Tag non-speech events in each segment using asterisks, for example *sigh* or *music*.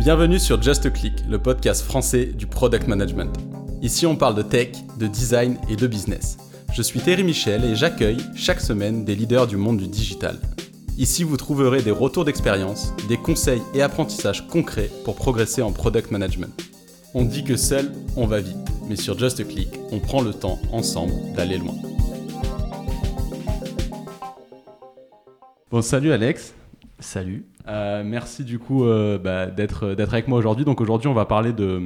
Bienvenue sur Just a Click, le podcast français du product management. Ici, on parle de tech, de design et de business. Je suis Thierry Michel et j'accueille chaque semaine des leaders du monde du digital. Ici, vous trouverez des retours d'expérience, des conseils et apprentissages concrets pour progresser en product management. On dit que seul, on va vite, mais sur Just a Click, on prend le temps ensemble d'aller loin. Bon, salut Alex. Salut. Euh, merci du coup euh, bah, d'être avec moi aujourd'hui. Donc aujourd'hui, on va parler de,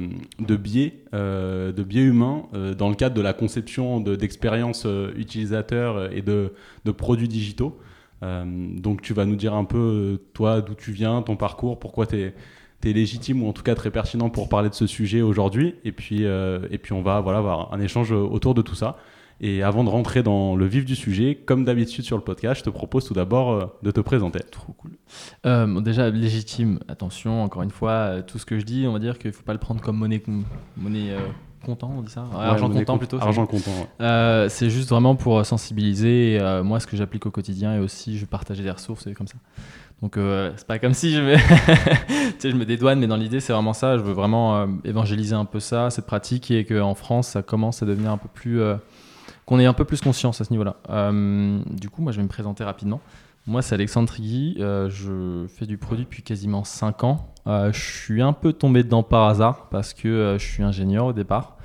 euh, biais humains dans le cadre de la conception d'expériences utilisateurs et de, produits digitaux. donc tu vas nous dire un peu toi d'où tu viens, ton parcours, pourquoi tu es, légitime ou en tout cas très pertinent pour parler de ce sujet aujourd'hui. Et puis et puis on va voilà avoir un échange autour de tout ça. Et avant de rentrer dans le vif du sujet, comme d'habitude sur le podcast, je te propose tout d'abord euh, de te présenter. Trop cool. Euh, déjà, légitime, attention, encore une fois, euh, tout ce que je dis, on va dire qu'il ne faut pas le prendre comme monnaie, monnaie comptant, on dit ça Argent comptant plutôt. Argent comptant, C'est juste vraiment pour sensibiliser, moi, ce que j'applique au quotidien et aussi je partageais des ressources et comme ça. Donc c'est pas comme si je, vais *laughs* tu sais, je me dédouane, mais dans l'idée c'est vraiment ça. Je veux vraiment évangéliser un peu ça, cette pratique, et qu'en France ça commence à devenir un peu plus qu'on ait un peu plus conscience à ce niveau-là. Euh, du coup, moi, je vais me présenter rapidement. Moi, c'est Alexandre Trigui. Euh, je fais du produit depuis quasiment 5 ans. Euh, je suis un peu tombé dedans par hasard parce que je suis ingénieur au départ.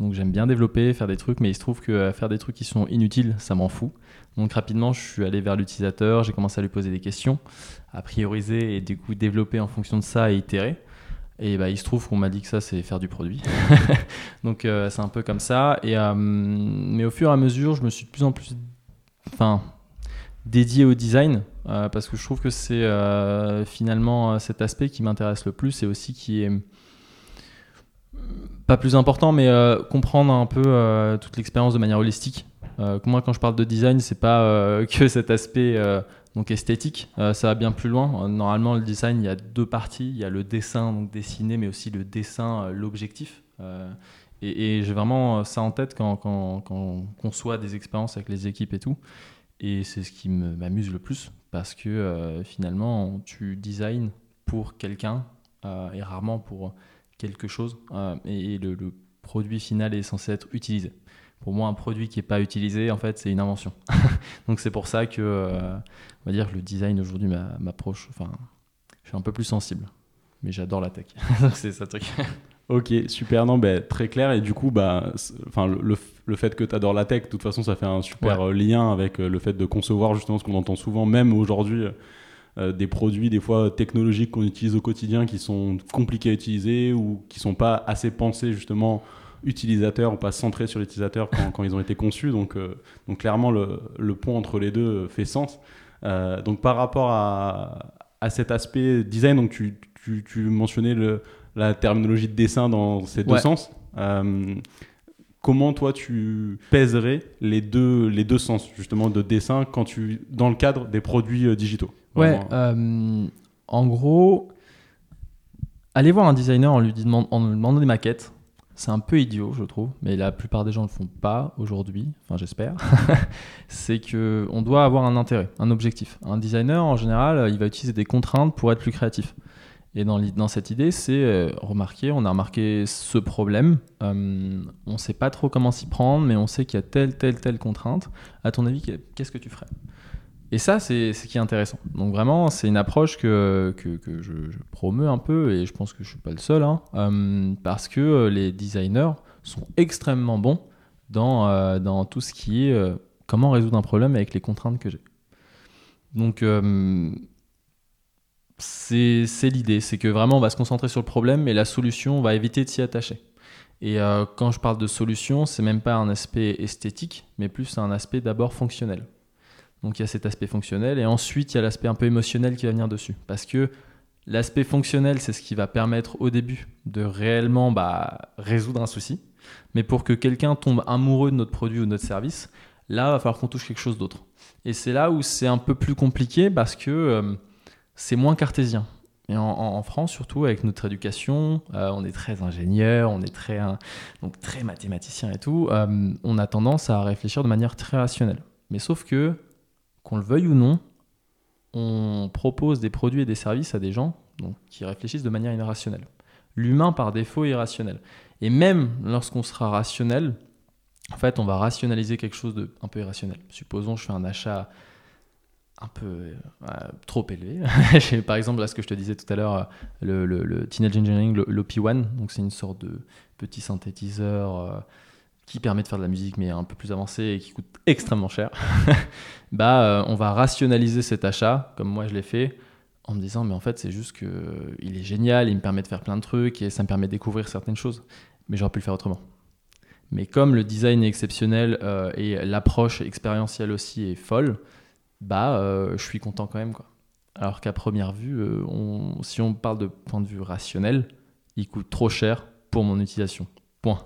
Donc, j'aime bien développer, faire des trucs, mais il se trouve que faire des trucs qui sont inutiles, ça m'en fout. Donc, rapidement, je suis allé vers l'utilisateur, j'ai commencé à lui poser des questions, à prioriser et du coup développer en fonction de ça et itérer. Et bah, il se trouve qu'on m'a dit que ça, c'est faire du produit. *laughs* Donc, euh, c'est un peu comme ça. Et, euh, mais au fur et à mesure, je me suis de plus en plus enfin, dédié au design euh, parce que je trouve que c'est finalement cet aspect qui m'intéresse le plus et aussi qui est pas plus important, mais comprendre un peu toute l'expérience de manière holistique. moi, quand je parle de design, c'est pas *laughs* que cet aspect donc esthétique, euh, ça va bien plus loin. Euh, normalement, le design, il y a deux parties. Il y a le dessin, donc dessiné, mais aussi le dessin, euh, l'objectif. et, j'ai vraiment ça en tête quand, on conçoit des expériences avec les équipes et tout. Et c'est ce qui m'amuse le plus parce que finalement, tu designs pour quelqu'un et rarement pour quelque chose. et, le produit final est censé être utilisé pour moi, un produit qui n'est pas utilisé, en fait, c'est une invention. *laughs* Donc c'est pour ça que, euh, on va dire, le design aujourd'hui m'approche. Enfin, je suis un peu plus sensible, mais j'adore la tech. *laughs* c'est ça truc. *laughs* ok, super. Non, ben, très clair. Et du coup, bah, enfin, le, le, fait que tu adores la tech, de toute façon, ça fait un super euh, lien avec euh, le fait de concevoir justement ce qu'on entend souvent, même aujourd'hui. des produits des fois technologiques qu'on utilise au quotidien qui sont compliqués à utiliser ou qui sont pas assez pensés justement utilisateurs ou pas centrés sur l'utilisateur quand, quand, ils ont été conçus. Donc, euh, donc clairement, le, le, pont entre les deux fait sens. Euh, donc par rapport à, à, cet aspect design, donc tu, tu, tu mentionnais le, la terminologie de dessin dans ces deux sens. Euh, comment toi tu pèserais les deux, les deux sens justement de dessin quand tu, dans le cadre des produits digitaux? Ouais, en gros, allez voir un designer en lui, demandant, en lui demandant des maquettes c'est un peu idiot, je trouve, mais la plupart des gens ne le font pas aujourd'hui, enfin j'espère, *laughs* c'est que on doit avoir un intérêt, un objectif. Un designer, en général, il va utiliser des contraintes pour être plus créatif. Et dans, dans cette idée, c'est euh, remarquer, on a remarqué ce problème, euh, on ne sait pas trop comment s'y prendre, mais on sait qu'il y a telle, telle, telle contrainte. À ton avis, qu'est-ce que tu ferais? Et ça, c'est ce qui est intéressant. Donc vraiment, c'est une approche que, que, je, je, un peu, et je pense que je ne suis pas le seul, hein, euh, parce que euh, les designers sont extrêmement bons dans, euh, dans tout ce qui est comment résoudre un problème avec les contraintes que j'ai. Donc c'est l'idée, c'est que vraiment on va se concentrer sur le problème, et la solution, on va éviter de s'y attacher. Et quand je parle de solution, c'est même pas un aspect esthétique, mais plus un aspect d'abord fonctionnel. Donc il y a cet aspect fonctionnel et ensuite il y a l'aspect un peu émotionnel qui va venir dessus. Parce que l'aspect fonctionnel, c'est ce qui va permettre au début de réellement bah, résoudre un souci. Mais pour que quelqu'un tombe amoureux de notre produit ou de notre service, là, il va falloir qu'on touche quelque chose d'autre. Et c'est là où c'est un peu plus compliqué parce que euh, c'est moins cartésien. Et en, France, surtout avec notre éducation, euh, on est très ingénieur, on est très, donc très mathématicien et tout. Euh, on a tendance à réfléchir de manière très rationnelle. Mais sauf que qu'on le veuille ou non, on propose des produits et des services à des gens qui réfléchissent de manière irrationnelle. L'humain, par défaut, est irrationnel. Et même lorsqu'on sera rationnel, en fait, on va rationaliser quelque chose de un peu irrationnel. Supposons je fais un achat un peu euh, trop élevé. *laughs* Par exemple, là, ce que je te disais tout à l'heure, le, le, Teenage Engineering, l'OP1, donc c'est une sorte de petit synthétiseur euh, qui permet de faire de la musique, mais un peu plus avancé et qui coûte extrêmement cher. *laughs* bah, euh, on va rationaliser cet achat, comme moi je l'ai fait, en me disant, mais en fait, c'est juste que il est génial, il me permet de faire plein de trucs et ça me permet de découvrir certaines choses. Mais j'aurais pu le faire autrement. Mais comme le design est exceptionnel et l'approche expérientielle aussi est folle, bah, euh, je suis content quand même. Quoi. Alors qu'à première vue, euh, si on parle de point de vue rationnel, il coûte trop cher pour mon utilisation. Point.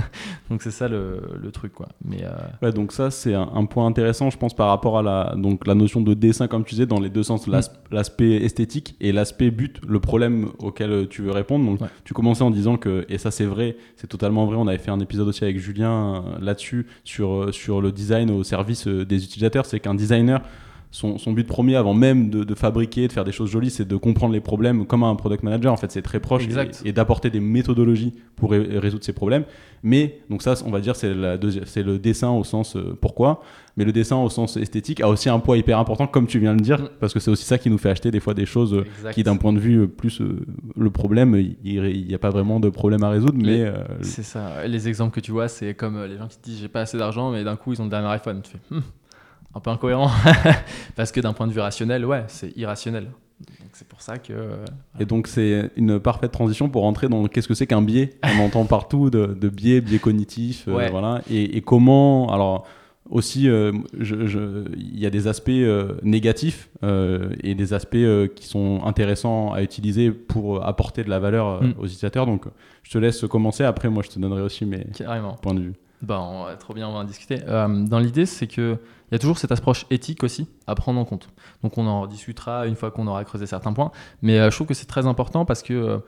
*laughs* donc c'est ça le, le, truc quoi. Mais euh, ouais, donc ça c'est un, point intéressant, je pense, par rapport à la donc la notion de dessin comme tu disais dans les deux sens, mm. l'aspect esthétique et l'aspect but, le problème auquel tu veux répondre. Donc tu commençais en disant que et ça c'est vrai, c'est totalement vrai. On avait fait un épisode aussi avec Julien là-dessus sur sur le design au service des utilisateurs. C'est qu'un designer son, but premier avant même de, fabriquer, de faire des choses jolies, c'est de comprendre les problèmes comme un product manager. En fait, c'est très proche et, d'apporter des méthodologies pour résoudre ces problèmes. Mais donc ça, on va dire, c'est le dessin au sens euh, pourquoi. Mais le dessin au sens esthétique a aussi un poids hyper important, comme tu viens de le dire, mm. parce que c'est aussi ça qui nous fait acheter des fois des choses euh, qui, d'un point de vue plus euh, le problème, il n'y a pas vraiment de problème à résoudre. mais c'est ça. Les exemples que tu vois, c'est comme les gens qui te disent j'ai pas assez d'argent, mais d'un coup ils ont le dernier iPhone. Tu fais, hmm un peu incohérent. *laughs* Parce que d'un point de vue rationnel, ouais, c'est irrationnel. C'est pour ça que. Euh, et donc, c'est une parfaite transition pour rentrer dans qu'est-ce que c'est qu'un biais. On *laughs* entend partout de, de biais, biais cognitifs, euh, voilà. Et, comment. Alors, aussi, euh, il y a des aspects négatifs et des aspects qui sont intéressants à utiliser pour apporter de la valeur mm. aux utilisateurs. Donc, je te laisse commencer. Après, moi, je te donnerai aussi mes points de vue. Bon, trop bien, on va en discuter. dans l'idée, c'est que il y a toujours cette approche éthique aussi à prendre en compte. Donc on en discutera une fois qu'on aura creusé certains points. Mais euh, je trouve que c'est très important parce que, euh,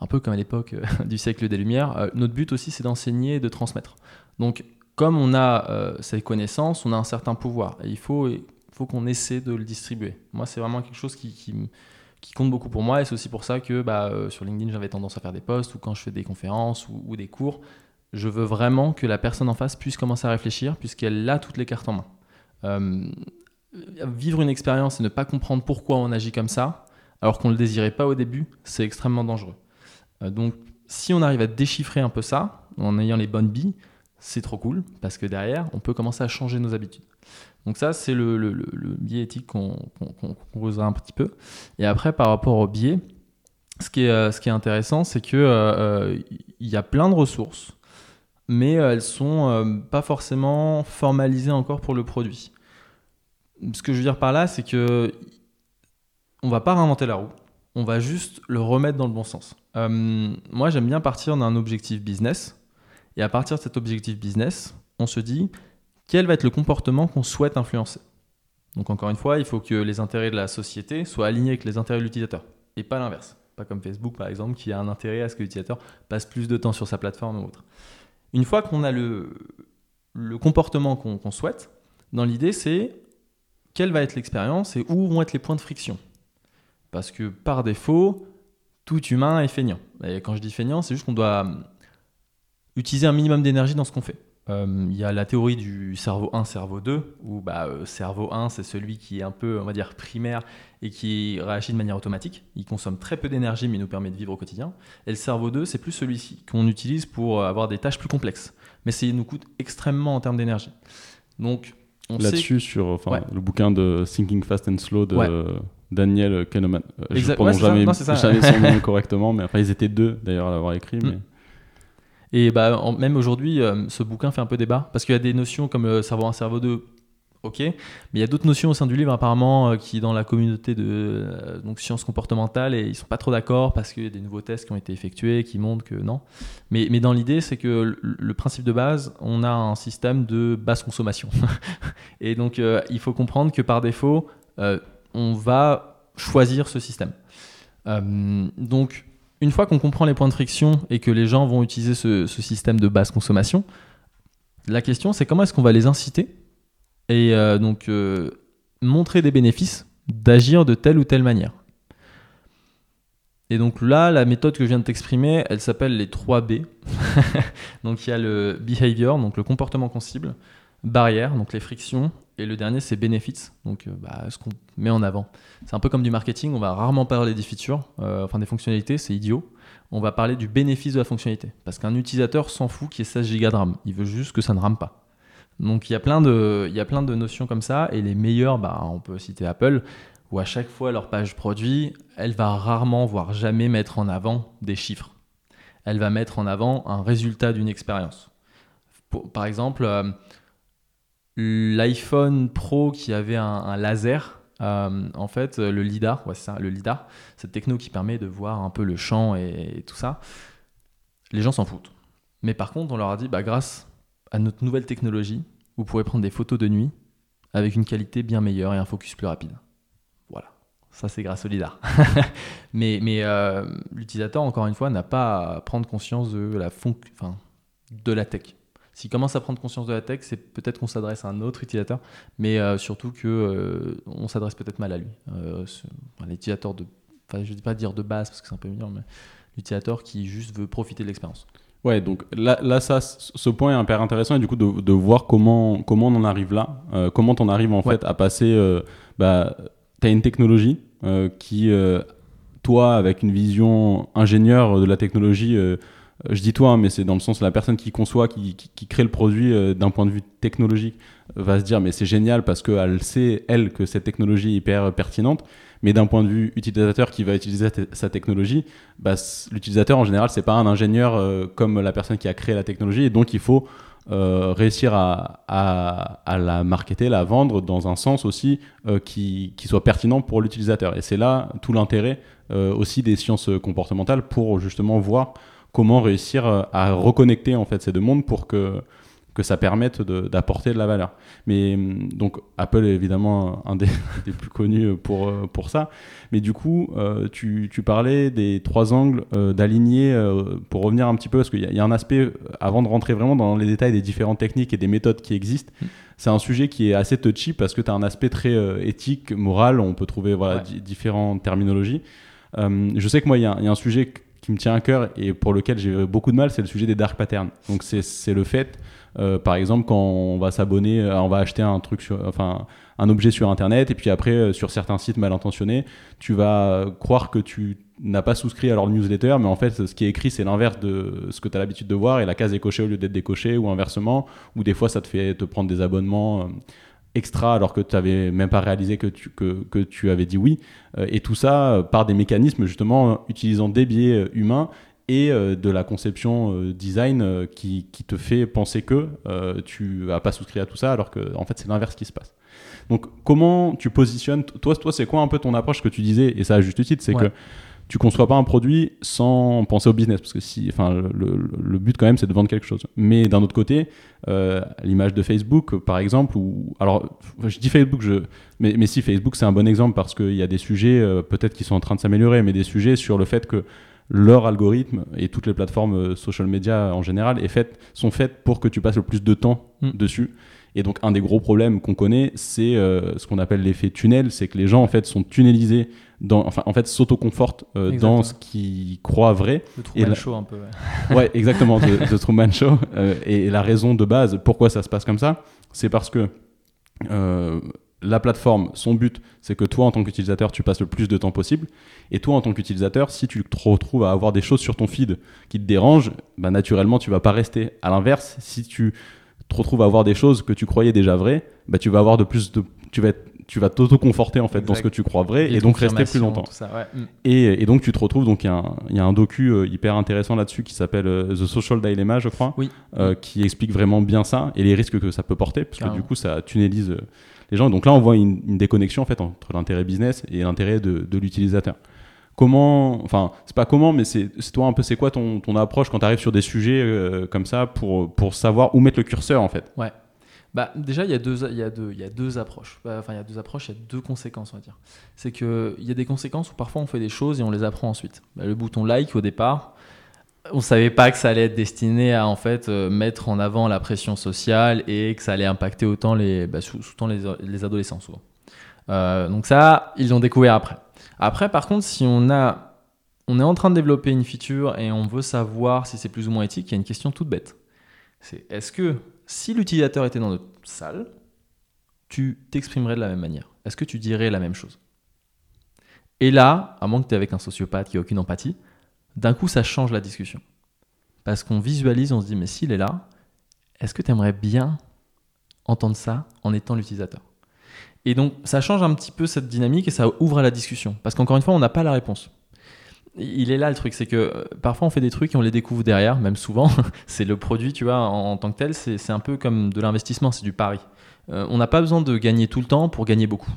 un peu comme à l'époque euh, *laughs* du siècle des Lumières, notre but aussi c'est d'enseigner et de transmettre. Donc comme on a ces connaissances, on a un certain pouvoir. Et il faut, qu'on essaie de le distribuer. Moi c'est vraiment quelque chose qui, compte beaucoup pour moi. Et c'est aussi pour ça que bah, sur LinkedIn j'avais tendance à faire des posts ou quand je fais des conférences ou des cours. Je veux vraiment que la personne en face puisse commencer à réfléchir puisqu'elle a toutes les cartes en main. Euh, vivre une expérience et ne pas comprendre pourquoi on agit comme ça, alors qu'on ne le désirait pas au début, c'est extrêmement dangereux. Euh, donc, si on arrive à déchiffrer un peu ça, en ayant les bonnes billes, c'est trop cool, parce que derrière, on peut commencer à changer nos habitudes. Donc ça, c'est le, biais éthique qu'on qu un petit peu. Et après, par rapport au biais, ce qui est, euh, intéressant, c'est qu'il il y a plein de ressources mais elles sont euh, pas forcément formalisées encore pour le produit. Ce que je veux dire par là, c'est que on va pas réinventer la roue, on va juste le remettre dans le bon sens. Euh, moi, j'aime bien partir d'un objectif business, et à partir de cet objectif business, on se dit quel va être le comportement qu'on souhaite influencer? Donc encore une fois, il faut que les intérêts de la société soient alignés avec les intérêts de l'utilisateur, et pas l'inverse. Pas comme Facebook par exemple, qui a un intérêt à ce que l'utilisateur passe plus de temps sur sa plateforme ou autre. Une fois qu'on a le, comportement qu'on souhaite, dans l'idée, c'est quelle va être l'expérience et où vont être les points de friction. Parce que par défaut, tout humain est feignant. Et quand je dis feignant, c'est juste qu'on doit utiliser un minimum d'énergie dans ce qu'on fait. Euh, il y a la théorie du cerveau 1, cerveau 2, où bah, euh, cerveau 1, c'est celui qui est un peu, on va dire, primaire et qui réagit de manière automatique. Il consomme très peu d'énergie, mais il nous permet de vivre au quotidien. Et le cerveau 2, c'est plus celui-ci, qu'on utilise pour avoir des tâches plus complexes. Mais ça nous coûte extrêmement en termes d'énergie. Donc, Là-dessus, sur enfin, le bouquin de Thinking Fast and Slow de Daniel Kahneman. Euh, je ne prononce jamais, son *laughs* nom correctement, mais enfin, ils étaient deux d'ailleurs à l'avoir écrit. Mm. Mais... Et bah, même aujourd'hui, euh, ce bouquin fait un peu débat parce qu'il y a des notions comme le cerveau 1, cerveau 2, ok, mais il y a d'autres notions au sein du livre apparemment euh, qui dans la communauté de euh, donc sciences comportementales et ils sont pas trop d'accord parce qu'il y a des nouveaux tests qui ont été effectués qui montrent que non. Mais, mais dans l'idée, c'est que le, principe de base, on a un système de basse consommation. *laughs* et donc il faut comprendre que par défaut, on va choisir ce système. donc une fois qu'on comprend les points de friction et que les gens vont utiliser ce, système de basse consommation, la question c'est comment est-ce qu'on va les inciter et euh, donc euh, montrer des bénéfices d'agir de telle ou telle manière. Et donc là, la méthode que je viens de t'exprimer, elle s'appelle les 3 B. *laughs* donc il y a le behavior, donc le comportement concible, barrière, donc les frictions, et le dernier c'est benefits, donc euh, bah, ce qu'on met en avant. C'est un peu comme du marketing, on va rarement parler des features, euh, enfin des fonctionnalités, c'est idiot. On va parler du bénéfice de la fonctionnalité. Parce qu'un utilisateur s'en fout qu'il y ait 16 Go de RAM, il veut juste que ça ne rame pas. Donc il y a plein de, il y a plein de notions comme ça, et les meilleurs, bah, on peut citer Apple, où à chaque fois leur page produit, elle va rarement, voire jamais mettre en avant des chiffres. Elle va mettre en avant un résultat d'une expérience. Par exemple, euh, l'iPhone Pro qui avait un, laser, euh, en fait, le LIDAR, ouais, ça, le LIDAR, cette techno qui permet de voir un peu le champ et, tout ça, les gens s'en foutent. Mais par contre, on leur a dit, bah, grâce à notre nouvelle technologie, vous pourrez prendre des photos de nuit avec une qualité bien meilleure et un focus plus rapide. Ça, c'est grâce au LIDAR. *laughs* mais euh, l'utilisateur, encore une fois, n'a pas à prendre conscience de la, de la tech. S'il commence à prendre conscience de la tech, c'est peut-être qu'on s'adresse à un autre utilisateur, mais euh, surtout que euh, on s'adresse peut-être mal à lui. l'utilisateur de, enfin, je ne dis pas dire de base parce que c'est un peu mignon, mais l'utilisateur qui juste veut profiter de l'expérience. Ouais, donc là, là ça, ce point est hyper intéressant et du coup de, de voir comment, comment on en arrive là, comment on arrive en fait à passer bah, tu as une technologie euh, qui, euh, toi, avec une vision ingénieur de la technologie, euh, je dis toi, hein, mais c'est dans le sens la personne qui conçoit, qui, crée le produit d'un point de vue technologique, va se dire mais c'est génial parce qu'elle sait, elle, que cette technologie est hyper pertinente. Mais d'un point de vue utilisateur qui va utiliser sa technologie, bah, l'utilisateur en général, c'est pas un ingénieur comme la personne qui a créé la technologie. Et donc il faut euh, réussir à, la marketer, la vendre dans un sens aussi euh, qui, soit pertinent pour l'utilisateur. Et c'est là tout l'intérêt euh, aussi des sciences comportementales pour justement voir comment réussir à reconnecter en fait ces deux mondes pour que que ça permette d'apporter de, la valeur. Mais hum, donc Apple est évidemment *laughs* un des, plus connus pour, euh, pour ça. Mais du coup, euh, tu, tu, parlais des trois angles euh, d'aligner, pour revenir un petit peu, parce qu'il y, y, a un aspect, avant de rentrer vraiment dans les détails des différentes techniques et des méthodes qui existent, mmh. c'est un sujet qui est assez touchy parce que tu as un aspect très éthique, moral, on peut trouver voilà, différentes terminologies. je sais que moi, il y, y, a un sujet me tient à cœur et pour lequel j'ai beaucoup de mal, c'est le sujet des dark patterns. Donc c'est le fait euh, par exemple, quand on va s'abonner, euh, on va acheter un truc sur, enfin, un objet sur Internet, et puis après, euh, sur certains sites mal intentionnés, tu vas croire que tu n'as pas souscrit à leur newsletter, mais en fait, ce qui est écrit, c'est l'inverse de ce que tu as l'habitude de voir, et la case est cochée au lieu d'être décochée, ou inversement, ou des fois, ça te fait te prendre des abonnements extra alors que tu n'avais même pas réalisé que tu, que, que tu avais dit oui. et tout ça par des mécanismes justement utilisant des biais humains et euh, de la conception euh, design euh, qui, qui, te fait penser que tu n'as pas souscrit à tout ça alors que en fait c'est l'inverse qui se passe. Donc comment tu positionnes toi toi c'est quoi un peu ton approche que tu disais et ça a juste titre c'est que tu conçois pas un produit sans penser au business parce que si enfin le, le, but quand même c'est de vendre quelque chose mais d'un autre côté l'image de Facebook par exemple ou alors je dis Facebook je mais, mais si Facebook c'est un bon exemple parce qu'il y a des sujets peut-être qui sont en train de s'améliorer mais des sujets sur le fait que leur algorithme et toutes les plateformes euh, social media en général est fait, sont faites pour que tu passes le plus de temps mm. dessus. Et donc un des gros problèmes qu'on connaît, c'est euh, ce qu'on appelle l'effet tunnel, c'est que les gens en fait sont tunnelisés, dans, enfin en fait s'autoconfortent euh, dans ce qu'ils croient vrai. Le Truman Show un peu. Ouais, *laughs* ouais exactement, The, Truman Show. *laughs* et, la raison de base, pourquoi ça se passe comme ça, c'est parce que la plateforme, son but, c'est que toi, en tant qu'utilisateur, tu passes le plus de temps possible. Et toi, en tant qu'utilisateur, si tu te retrouves à avoir des choses sur ton feed qui te dérangent, bah, naturellement, tu vas pas rester. À l'inverse, si tu te retrouves à avoir des choses que tu croyais déjà vraies, bah, tu vas avoir de plus de, tu vas tu vas t'auto-conforter en fait dans ce que tu crois vrai et, donc rester plus longtemps. Mm. et, donc tu te retrouves donc il y, y, a un docu euh, hyper intéressant là-dessus qui s'appelle euh, The Social Dilemma je crois, euh, qui explique vraiment bien ça et les risques que ça peut porter parce que du coup ça tunnelise les gens. Donc là, on voit une, déconnexion en fait entre l'intérêt business et l'intérêt de, l'utilisateur. Comment, enfin, c'est pas comment, mais c'est toi un peu, c'est quoi ton, ton, approche quand tu arrives sur des sujets comme ça pour, pour savoir où mettre le curseur en fait? Ouais. Bah, déjà, il y, a deux, y y a deux approches. Bah, enfin, il y a deux approches, il y a deux conséquences, on va dire. C'est qu'il y a des conséquences où parfois on fait des choses et on les apprend ensuite. Bah, le bouton like au départ, on savait pas que ça allait être destiné à en fait euh, mettre en avant la pression sociale et que ça allait impacter autant les, bah, les, adolescents souvent. Euh, donc ça, ils l'ont découvert après. Après, par contre, si on a, on est en train de développer une feature et on veut savoir si c'est plus ou moins éthique, il y a une question toute bête. C'est est-ce que si l'utilisateur était dans notre salle, tu t'exprimerais de la même manière Est-ce que tu dirais la même chose? Et là, à moins que tu es avec un sociopathe qui n'a aucune empathie, d'un coup ça change la discussion. Parce qu'on visualise, on se dit mais s'il est là, est-ce que tu aimerais bien entendre ça en étant l'utilisateur? Et donc ça change un petit peu cette dynamique et ça ouvre à la discussion. Parce qu'encore une fois, on n'a pas la réponse il est là le truc, c'est que euh, parfois on fait des trucs et on les découvre derrière, même souvent. *laughs* c'est le produit, tu vois, en, tant que tel, c'est un peu comme de l'investissement, c'est du pari. Euh, on n'a pas besoin de gagner tout le temps pour gagner beaucoup.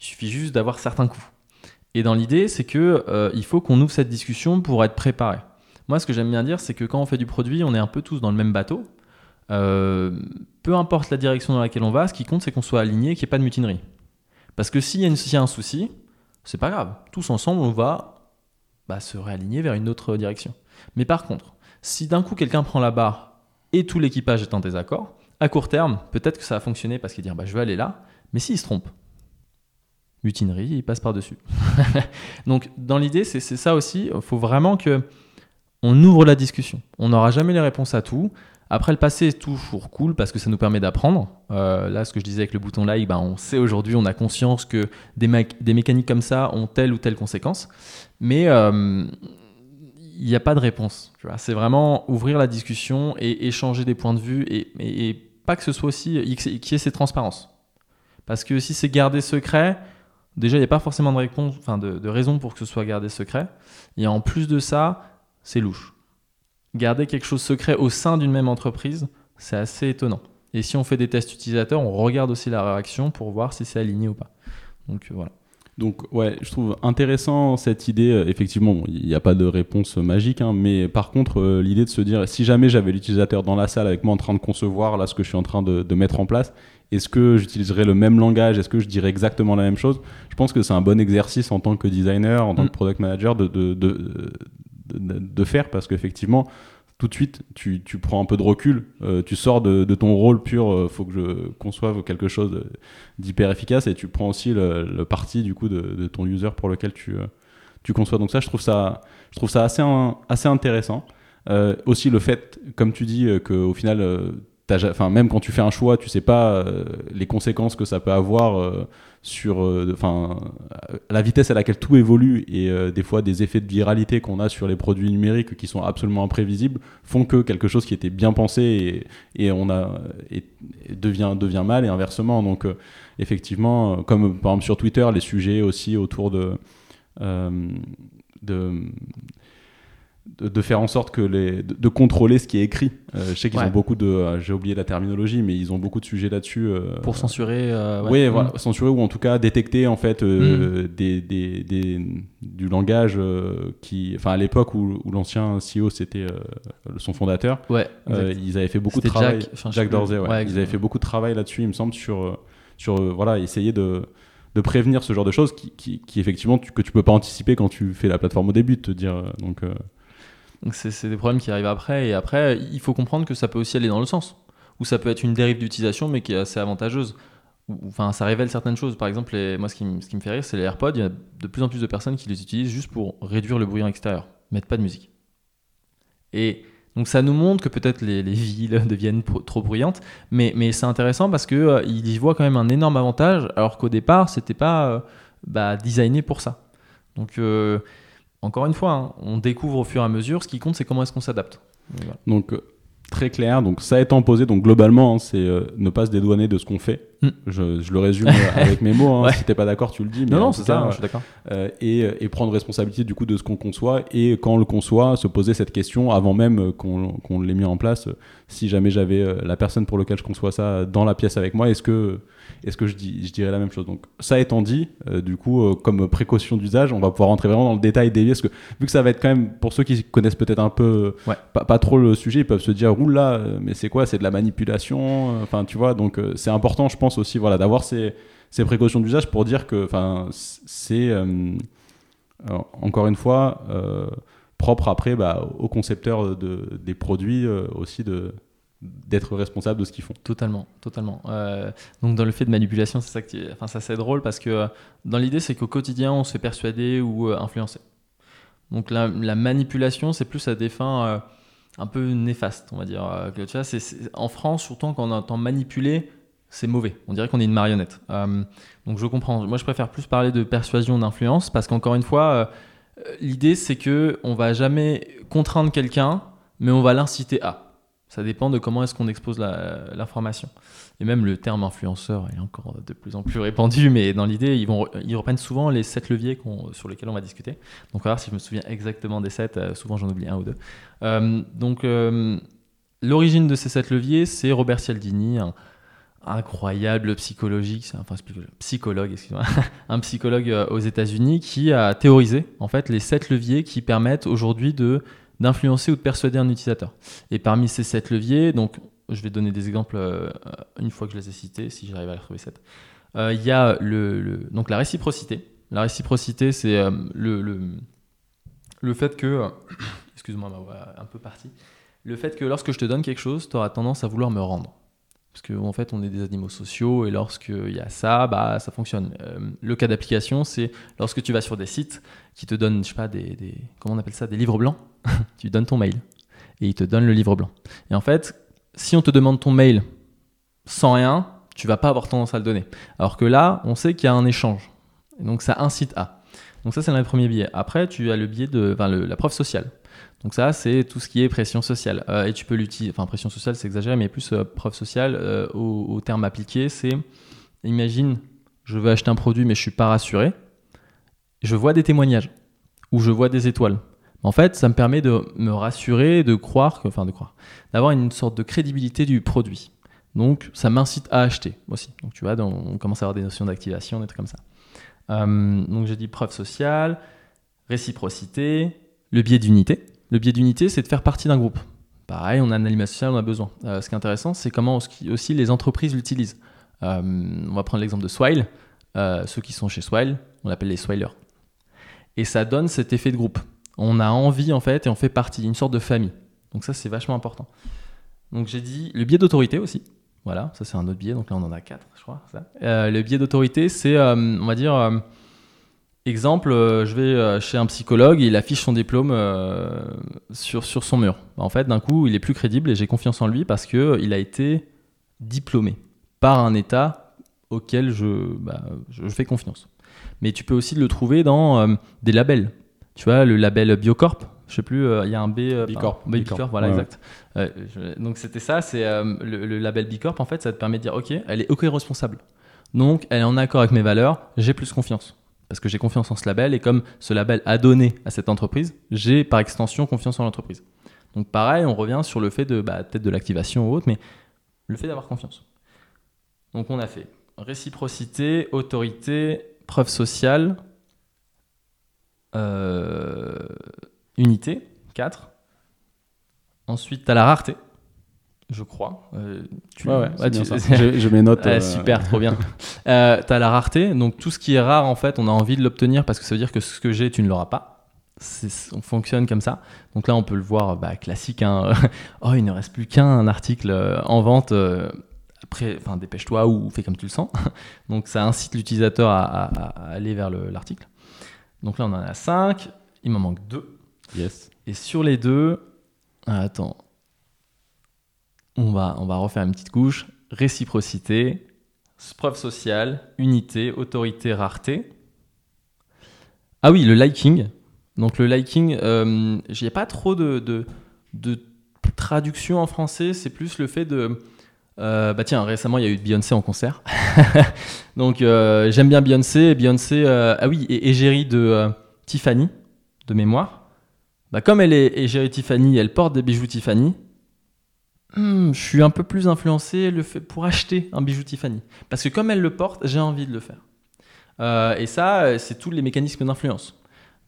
Il suffit juste d'avoir certains coups. Et dans l'idée, c'est que euh, il faut qu'on ouvre cette discussion pour être préparé. Moi, ce que j'aime bien dire, c'est que quand on fait du produit, on est un peu tous dans le même bateau. peu importe la direction dans laquelle on va, ce qui compte, c'est qu'on soit aligné, qu'il n'y ait pas de mutinerie. Parce que s'il y, y, a un souci, c'est pas grave. Tous ensemble, on va bah, se réaligner vers une autre direction. Mais par contre, si d'un coup quelqu'un prend la barre et tout l'équipage est en désaccord, à court terme, peut-être que ça va fonctionner parce qu'il dit bah, je vais aller là, mais s'il se trompe, mutinerie, il passe par-dessus. *laughs* Donc dans l'idée, c'est ça aussi, il faut vraiment que on ouvre la discussion. On n'aura jamais les réponses à tout. Après, le passé est toujours cool parce que ça nous permet d'apprendre. Euh, là, ce que je disais avec le bouton like, ben, on sait aujourd'hui, on a conscience que des, mécaniques comme ça ont telle ou telle conséquence. Mais euh, il n'y a pas de réponse. C'est vraiment ouvrir la discussion et échanger des points de vue et, pas que ce soit aussi qu'il y ait cette transparence. Parce que si c'est gardé secret, déjà, il n'y a pas forcément de, de raison pour que ce soit gardé secret. Et en plus de ça, c'est louche garder quelque chose secret au sein d'une même entreprise, c'est assez étonnant. Et si on fait des tests utilisateurs, on regarde aussi la réaction pour voir si c'est aligné ou pas. Donc euh, voilà. Donc ouais, je trouve intéressant cette idée. Euh, effectivement, il n'y a pas de réponse magique, hein, mais par contre, euh, l'idée de se dire, si jamais j'avais l'utilisateur dans la salle avec moi en train de concevoir là ce que je suis en train de, mettre en place, est-ce que j'utiliserais le même langage? Est-ce que je dirais exactement la même chose? Je pense que c'est un bon exercice en tant que designer, en tant que mm. product manager, de, de, faire parce qu'effectivement, tout de suite, tu, tu, prends un peu de recul, euh, tu sors de, ton rôle pur, euh, faut que je conçoive quelque chose d'hyper efficace et tu prends aussi le, parti du coup de, ton user pour lequel tu, euh, tu conçois. Donc ça, je trouve ça, je trouve ça assez, assez intéressant. aussi le fait, comme tu dis, qu'au final, même quand tu fais un choix, tu sais pas les conséquences que ça peut avoir euh, sur, euh, enfin la vitesse à laquelle tout évolue et des fois des effets de viralité qu'on a sur les produits numériques qui sont absolument imprévisibles font que quelque chose qui était bien pensé et, on a devient mal et inversement. Donc effectivement, comme par exemple sur Twitter, les sujets aussi autour de de, faire en sorte que les de, contrôler ce qui est écrit. Euh, je sais qu'ils ont beaucoup de euh, j'ai oublié la terminologie mais ils ont beaucoup de sujets là-dessus euh, pour censurer ouais, voilà, mm. censurer ou en tout cas détecter en fait mm. des, des, des, du langage qui enfin à l'époque où, où l'ancien CEO c'était son fondateur ouais, ils avaient fait beaucoup de travail Jack, Jack Dorsey ouais, ils avaient fait beaucoup de travail là-dessus il me semble sur sur voilà essayer de de prévenir ce genre de choses qui, qui, qui effectivement tu, que tu peux pas anticiper quand tu fais la plateforme au début de te dire donc c'est des problèmes qui arrivent après. Et après, il faut comprendre que ça peut aussi aller dans le sens. Ou ça peut être une dérive d'utilisation, mais qui est assez avantageuse. Enfin, ça révèle certaines choses. Par exemple, moi, ce qui, ce qui me fait rire, c'est les AirPods. Il y a de plus en plus de personnes qui les utilisent juste pour réduire le bruit en extérieur, mettre pas de musique. Et donc ça nous montre que peut-être les, villes *laughs* deviennent trop bruyantes, mais, mais c'est intéressant parce qu'ils euh, y voient quand même un énorme avantage, alors qu'au départ, c'était pas euh, bah, designé pour ça. Donc euh, encore une fois, hein, on découvre au fur et à mesure. Ce qui compte, c'est comment est-ce qu'on s'adapte. Donc, euh, très clair. Donc, ça étant posé, donc globalement, hein, c'est euh, ne pas se dédouaner de ce qu'on fait. Hmm. Je, le résume euh, *laughs* avec mes mots. Hein. Si t'es pas d'accord, tu le dis. non, non, c'est ça. je suis d'accord. et, prendre responsabilité du coup de ce qu'on conçoit et quand on le conçoit, se poser cette question avant même qu'on l'ait mis en place. Si jamais j'avais la personne pour laquelle je conçois ça dans la pièce avec moi, est-ce que est-ce que je, dis, je dirais la même chose? Donc, ça étant dit, euh, du coup, euh, comme précaution d'usage, on va pouvoir rentrer vraiment dans le détail des parce que vu que ça va être quand même, pour ceux qui connaissent peut-être un peu, pas, trop le sujet, ils peuvent se dire, oula, euh, mais c'est quoi? C'est de la manipulation Enfin, tu vois, donc c'est important, je pense aussi, voilà, d'avoir ces, ces, précautions d'usage pour dire que, enfin, c'est, encore une fois, propre après bah, aux concepteurs de, des produits aussi de d'être responsable de ce qu'ils font. Totalement, totalement. Euh, donc dans le fait de manipulation, c'est ça qui, enfin ça c'est drôle parce que euh, dans l'idée c'est qu'au quotidien on se fait persuader ou euh, influencer. Donc la, manipulation, c'est plus à des fins un peu néfastes, on va dire. tu vois, en France, surtout quand on entend manipuler, c'est mauvais. On dirait qu'on est une marionnette. donc je comprends. Moi, je préfère plus parler de persuasion, d'influence, parce qu'encore une fois, l'idée, c'est que on va jamais contraindre quelqu'un, mais on va l'inciter à. Ça dépend de comment est-ce qu'on expose l'information. Et même le terme influenceur est encore de plus en plus répandu, mais dans l'idée, ils, reprennent souvent les sept leviers sur lesquels on va discuter. Donc, on va voir si je me souviens exactement des sept. Euh, souvent, j'en oublie un ou deux. Euh, donc, euh, l'origine de ces sept leviers, c'est Robert Cialdini, un incroyable psychologue, *laughs* un psychologue aux États-Unis qui a théorisé en fait les sept leviers qui permettent aujourd'hui de d'influencer ou de persuader un utilisateur. Et parmi ces sept leviers, donc je vais donner des exemples euh, une fois que je les ai cités, si j'arrive à les retrouver sept. Euh, il y a donc la réciprocité. La réciprocité, c'est euh, le, fait que, *coughs* excuse-moi, un peu le fait que lorsque je te donne quelque chose, tu auras tendance à vouloir me rendre. Parce qu'en en fait, on est des animaux sociaux et lorsqu'il y a ça, bah, ça fonctionne. le cas d'application, c'est lorsque tu vas sur des sites qui te donnent, je sais pas, des, comment on appelle ça, des livres blancs. *laughs* tu donnes ton mail et il te donne le livre blanc. Et en fait, si on te demande ton mail sans rien, tu vas pas avoir tendance à le donner. Alors que là, on sait qu'il y a un échange. Donc ça incite à. Donc ça, c'est le premier biais. Après, tu as le biais de la preuve sociale. Donc ça, c'est tout ce qui est pression sociale. Euh, et tu peux l'utiliser, enfin pression sociale, c'est exagéré, mais plus euh, preuve sociale euh, au, terme appliqué, c'est, imagine, je veux acheter un produit mais je suis pas rassuré. Je vois des témoignages ou je vois des étoiles. En fait, ça me permet de me rassurer, de croire, enfin de croire, d'avoir une sorte de crédibilité du produit. Donc, ça m'incite à acheter aussi. Donc, tu vois, on commence à avoir des notions d'activation, des trucs comme ça. Donc, j'ai dit preuve sociale, réciprocité, le biais d'unité. Le biais d'unité, c'est de faire partie d'un groupe. Pareil, on a un animal social, on a besoin. Euh, ce qui est intéressant, c'est comment aussi les entreprises l'utilisent. Euh, on va prendre l'exemple de Swile. ceux qui sont chez Swile, on l'appelle les Swilers. Et ça donne cet effet de groupe on a envie en fait et on fait partie, d'une sorte de famille. Donc ça c'est vachement important. Donc j'ai dit le biais d'autorité aussi. Voilà, ça c'est un autre biais. Donc là on en a quatre, je crois. Euh, le biais d'autorité, c'est euh, on va dire euh, exemple, je vais chez un psychologue, il affiche son diplôme sur sur son mur. En fait, d'un coup, il est plus crédible et j'ai confiance en lui parce que il a été diplômé par un État auquel je, bah, je fais confiance. Mais tu peux aussi le trouver dans des labels tu vois, le label Biocorp, je sais plus, euh, il y a un B. Euh, Bicorp. Bicorp, voilà, exact. donc c'était ça, c'est euh, le, label Bicorp, en fait, ça te permet de dire, ok, elle est éco-responsable. Donc elle est en accord avec mes valeurs, j'ai plus confiance. Parce que j'ai confiance en ce label, et comme ce label a donné à cette entreprise, j'ai par extension confiance en l'entreprise. Donc pareil, on revient sur le fait de, bah, de l'activation ou autre, mais le fait d'avoir confiance. Donc on a fait réciprocité, autorité, preuve sociale, euh, unité, 4. Ensuite, tu as la rareté, je crois. Euh, tu, ouais, *laughs* je, mets note. *laughs* Euh, super, trop bien. *laughs* euh, tu as la rareté, donc tout ce qui est rare, en fait, on a envie de l'obtenir parce que ça veut dire que ce que j'ai, tu ne l'auras pas. On fonctionne comme ça. Donc là, on peut le voir bah, classique. Hein. oh, il ne reste plus qu'un article en vente. après, enfin, dépêche-toi ou fais comme tu le sens. donc ça incite l'utilisateur à, à, aller vers l'article. Donc là, on en a 5. Il m'en manque 2. Yes. Et sur les deux, ah, attends, on va, on va refaire une petite couche. Réciprocité, preuve sociale, unité, autorité, rareté. Ah oui, le liking. Donc le liking, euh, j'ai pas trop de, de, de, traduction en français, c'est plus le fait de euh, bah tiens, récemment il y a eu Beyoncé en concert. *laughs* Donc euh, j'aime bien Beyoncé. Beyoncé, euh, ah oui, et égérie de Tiffany, de mémoire. Bah, comme elle est égérie Tiffany, elle porte des bijoux Tiffany. Je suis un peu plus influencé le fait pour acheter un bijou Tiffany. Parce que comme elle le porte, j'ai envie de le faire. et ça, c'est tous les mécanismes d'influence.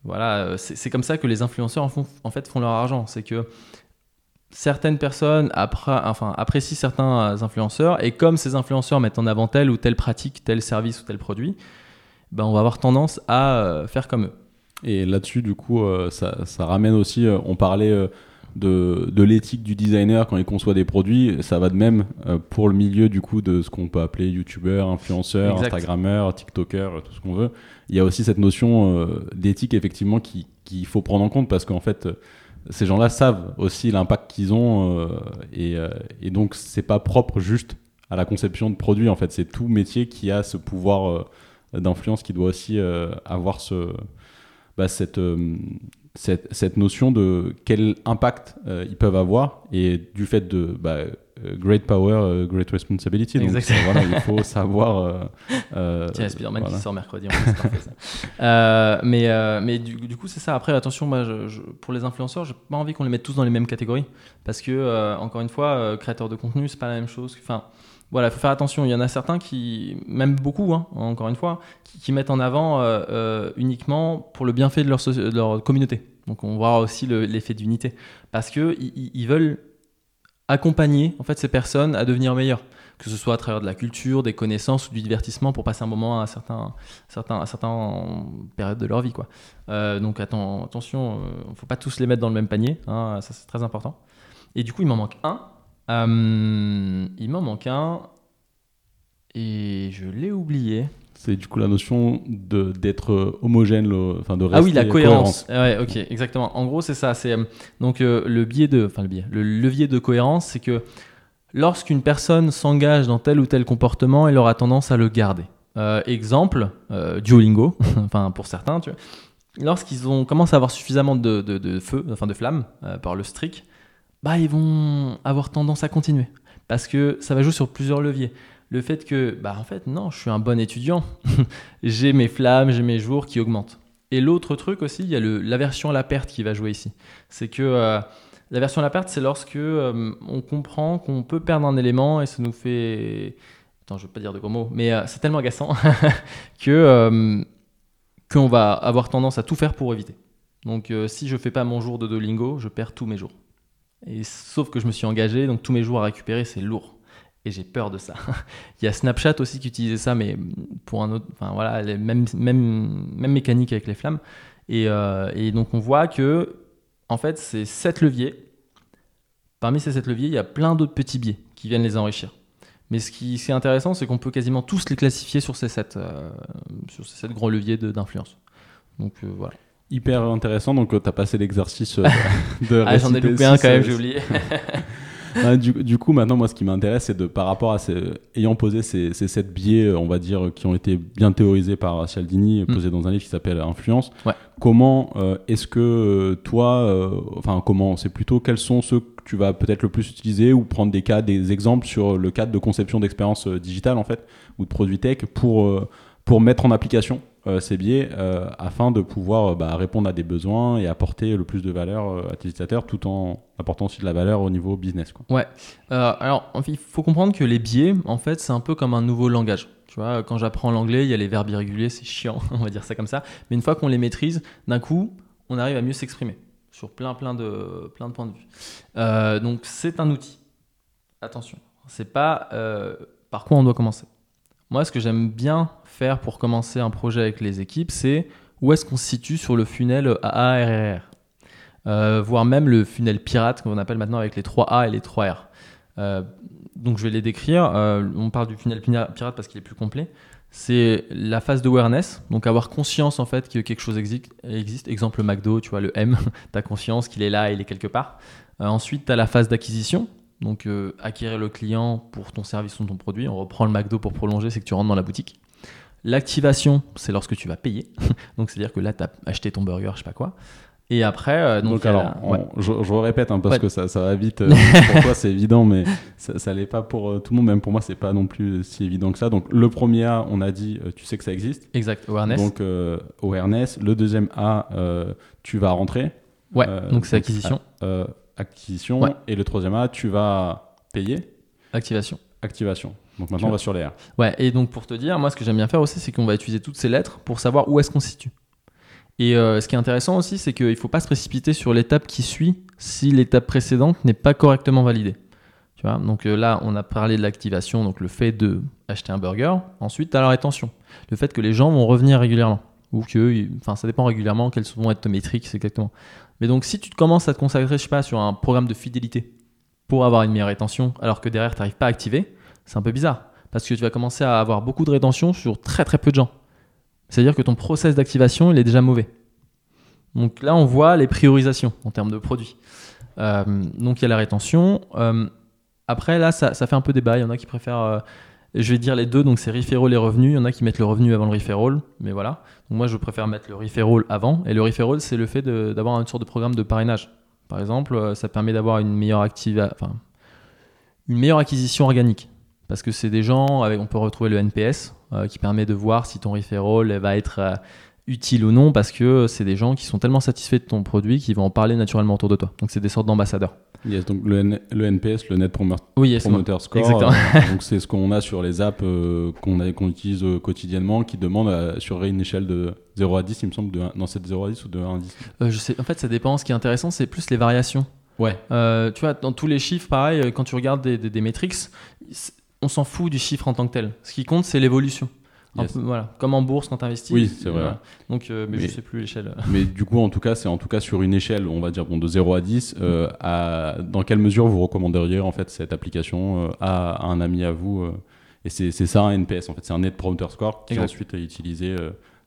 Voilà, c'est comme ça que les influenceurs en, font, fait font leur argent. C'est que certaines personnes enfin, apprécient certains influenceurs et comme ces influenceurs mettent en avant telle ou telle pratique, tel service ou tel produit, ben on va avoir tendance à euh, faire comme eux. Et là-dessus, du coup, euh, ça, ramène aussi, euh, on parlait de, de l'éthique du designer quand il conçoit des produits. Ça va de même euh, pour le milieu du coup de ce qu'on peut appeler youtubeur, influenceur, instagrammeur, tiktoker, tout ce qu'on veut. Il y a aussi cette notion euh, d'éthique effectivement qui- qu'il faut prendre en compte parce qu'en fait euh, ces gens-là savent aussi l'impact qu'ils ont euh, et, euh, et donc c'est pas propre juste à la conception de produits en fait c'est tout métier qui a ce pouvoir euh, d'influence qui doit aussi euh, avoir ce bah, cette, euh, cette cette notion de quel impact euh, ils peuvent avoir et du fait de bah, euh, great power euh, great responsibility donc voilà il faut savoir euh, Tiens, Spider-Man voilà. qui sort mercredi. c'est parfait, ça. Mais mais du, du coup, c'est ça. Après, attention, moi, je- je- pour les influenceurs, j'ai pas envie qu'on les mette tous dans les mêmes catégories. Parce que, encore une fois, créateur de contenu, c'est pas la même chose. Enfin, voilà, il faut faire attention. Il y en a certains qui, même beaucoup, hein, encore une fois, qui, mettent en avant euh, euh, uniquement pour le bienfait de leur, communauté. Donc, on voit aussi le- l'effet d'unité. Parce qu'ils ils, ils veulent accompagner en fait, ces personnes à devenir meilleures que ce soit à travers de la culture, des connaissances ou du divertissement pour passer un moment à certains, certains, certaines périodes de leur vie. Quoi. Euh, donc atten- attention, il ne faut pas tous les mettre dans le même panier, hein, ça c'est très important. Et du coup, il m'en manque un. Euh, il m'en manque un. Et je l'ai oublié. c'est du coup la notion de d'être euh, homogène le- enfin de Ah oui, rester la cohérence. Ouais, ok, exactement. En gros, c'est ça. C'est euh, donc euh, le biais de, enfin le biais, le levier de cohérence, c'est que lorsqu'une personne s'engage dans tel ou tel comportement, elle aura tendance à le garder. Euh, exemple, Duolingo, *laughs* enfin pour certains, tu vois. Lorsqu'ils ont commencé à avoir suffisamment de, de, de feu, enfin de flamme euh, par le strict, bah ils vont avoir tendance à continuer parce que ça va jouer sur plusieurs leviers. Le fait que, bah en fait non, je suis un bon étudiant, *laughs* j'ai mes flammes, j'ai mes jours qui augmentent. Et l'autre truc aussi, il y a l'aversion à la perte qui va jouer ici. C'est que euh, l'aversion à la perte, c'est lorsque euh, on comprend qu'on peut perdre un élément et ça nous fait. Attends, je veux pas dire de gros mots, mais euh, c'est tellement agaçant *laughs* que euh, qu'on va avoir tendance à tout faire pour éviter. Donc, si je fais pas mon jour de Duolingo, je perds tous mes jours. Et sauf que je me suis engagé, donc tous mes jours à récupérer, c'est lourd. Et j'ai peur de ça. *laughs* Il y a Snapchat aussi qui utilisait ça, mais pour un autre. Enfin voilà, les mêmes, même mécanique avec les flammes. Et, euh, et donc on voit que, en fait, c'est sept leviers. Parmi ces sept leviers, il y a plein d'autres petits biais qui viennent les enrichir. Mais ce qui est intéressant, c'est qu'on peut quasiment tous les classifier sur ces sept, euh, sur ces sept grands leviers d'influence. Donc euh, voilà. Hyper intéressant donc tu as passé l'exercice euh, *laughs* de Ah, j'en ai loupé un quand même, euh, j'ai oublié. *laughs* Ah, du, du coup, maintenant, moi, ce qui m'intéresse, c'est de, par rapport à ces, ayant posé ces, ces sept biais, euh, on va dire, qui ont été bien théorisés par Cialdini, posés dans un livre qui s'appelle Influence. Mm. Ouais. Comment euh, est-ce que euh, toi, euh, enfin, comment, c'est plutôt quels sont ceux que tu vas peut-être le plus utiliser ou prendre des cas, des exemples sur le cadre de conception d'expérience euh, digitale, en fait, ou de produits tech pour, euh, pour mettre en application euh, ces biais euh, afin de pouvoir euh, bah, répondre à des besoins et apporter le plus de valeur euh, à tes utilisateurs tout en apportant aussi de la valeur au niveau business. Quoi. Ouais. Euh, alors, il faut comprendre que les biais, en fait, c'est un peu comme un nouveau langage. Tu vois, quand j'apprends l'anglais, il y a les verbes irréguliers, c'est chiant, *laughs* on va dire ça comme ça. Mais une fois qu'on les maîtrise, d'un coup, on arrive à mieux s'exprimer sur plein, plein de, plein de points de vue. Euh, donc, c'est un outil. Attention, c'est pas euh, par quoi on doit commencer. Moi, ce que j'aime bien faire pour commencer un projet avec les équipes, c'est où est-ce qu'on se situe sur le funnel AARRR. Euh, voire même le funnel pirate qu'on appelle maintenant avec les 3A et les 3R. Euh, donc je vais les décrire. Euh, on parle du funnel pirate parce qu'il est plus complet. C'est la phase d'awareness, donc avoir conscience en fait que quelque chose existe. existe. Exemple McDo, tu vois le M, *laughs* tu as conscience qu'il est là, il est quelque part. Euh, ensuite, tu as la phase d'acquisition, donc euh, acquérir le client pour ton service ou ton produit. On reprend le McDo pour prolonger, c'est que tu rentres dans la boutique. L'activation, c'est lorsque tu vas payer. *laughs* donc c'est-à-dire que là, tu as acheté ton burger, je sais pas quoi. Et après, euh, donc, Donc, alors, la- on- ouais. je, je répète hein, parce Ouais. que ça, ça va vite. *laughs* euh, pour toi, c'est évident, mais ça, ça l'est pas pour euh, tout le monde. Même pour moi, c'est pas non plus si évident que ça. Donc, le premier A, on a dit, tu sais que ça existe. exact, awareness. Donc, awareness. Le deuxième A, tu vas rentrer. ouais, donc c'est acquisition, acquisition. Ouais. Et le troisième A, tu vas payer. activation. Activation. Donc maintenant, on va sur les R. Ouais, et donc pour te dire, moi ce que j'aime bien faire aussi, c'est qu'on va utiliser toutes ces lettres pour savoir où est-ce qu'on se situe. Et euh, ce qui est intéressant aussi, c'est qu'il ne faut pas se précipiter sur l'étape qui suit si l'étape précédente n'est pas correctement validée. Tu vois donc euh, là, on a parlé de l'activation, donc le fait de acheter un burger. Ensuite, tu as la rétention, le fait que les gens vont revenir régulièrement. ou que, enfin, ça dépend régulièrement quelles vont être tes métriques exactement. Mais donc, si tu commences à te consacrer, je sais pas, sur un programme de fidélité pour avoir une meilleure rétention, alors que derrière, tu n'arrives pas à activer, c'est un peu bizarre. Parce que tu vas commencer à avoir beaucoup de rétention sur très très peu de gens. C'est-à-dire que ton process d'activation, il est déjà mauvais. Donc là, on voit les priorisations en termes de produits. Euh, donc il y a la rétention. Euh, après, là, ça, fait un peu débat. Il y en a qui préfèrent. Euh, je vais dire les deux, donc c'est referral et revenu. Il y en a qui mettent le revenu avant le referral, mais voilà. Moi, je préfère mettre le referral avant. Et le referral, c'est le fait d'avoir une sorte de programme de parrainage. Par exemple, ça permet d'avoir une meilleure acquisition organique. Parce que c'est des gens, on peut retrouver le NPS, qui permet de voir si ton referral va être utile ou non parce que c'est des gens qui sont tellement satisfaits de ton produit qu'ils vont en parler naturellement autour de toi. Donc c'est des sortes d'ambassadeurs. Yes, donc le, NPS, le Net Promoter, oui, Score, Exactement. Euh, donc c'est ce qu'on a sur les apps euh, qu'on qu'on utilise euh, quotidiennement qui demandent sur une échelle de 0 à 10, il me semble, de, non c'est de 0 à 10 ou de 1 à 10 je sais, En fait ça dépend, ce qui est intéressant c'est plus les variations. Ouais. tu vois, dans tous les chiffres, pareil, quand tu regardes des, des, des métriques, on s'en fout du chiffre en tant que tel. Ce qui compte c'est l'évolution voilà, comme en bourse quand tu investis. Oui, c'est vrai. Donc, euh, mais, je sais plus l'échelle. *laughs* Mais du coup, en tout cas, c'est en tout cas sur une échelle, on va dire bon, de 0 à 10. Euh, à, dans quelle mesure vous recommanderiez en fait cette application euh, à, un ami à vous Et c'est ça un NPS en fait, c'est un Net Promoter Score qui ensuite est utilisé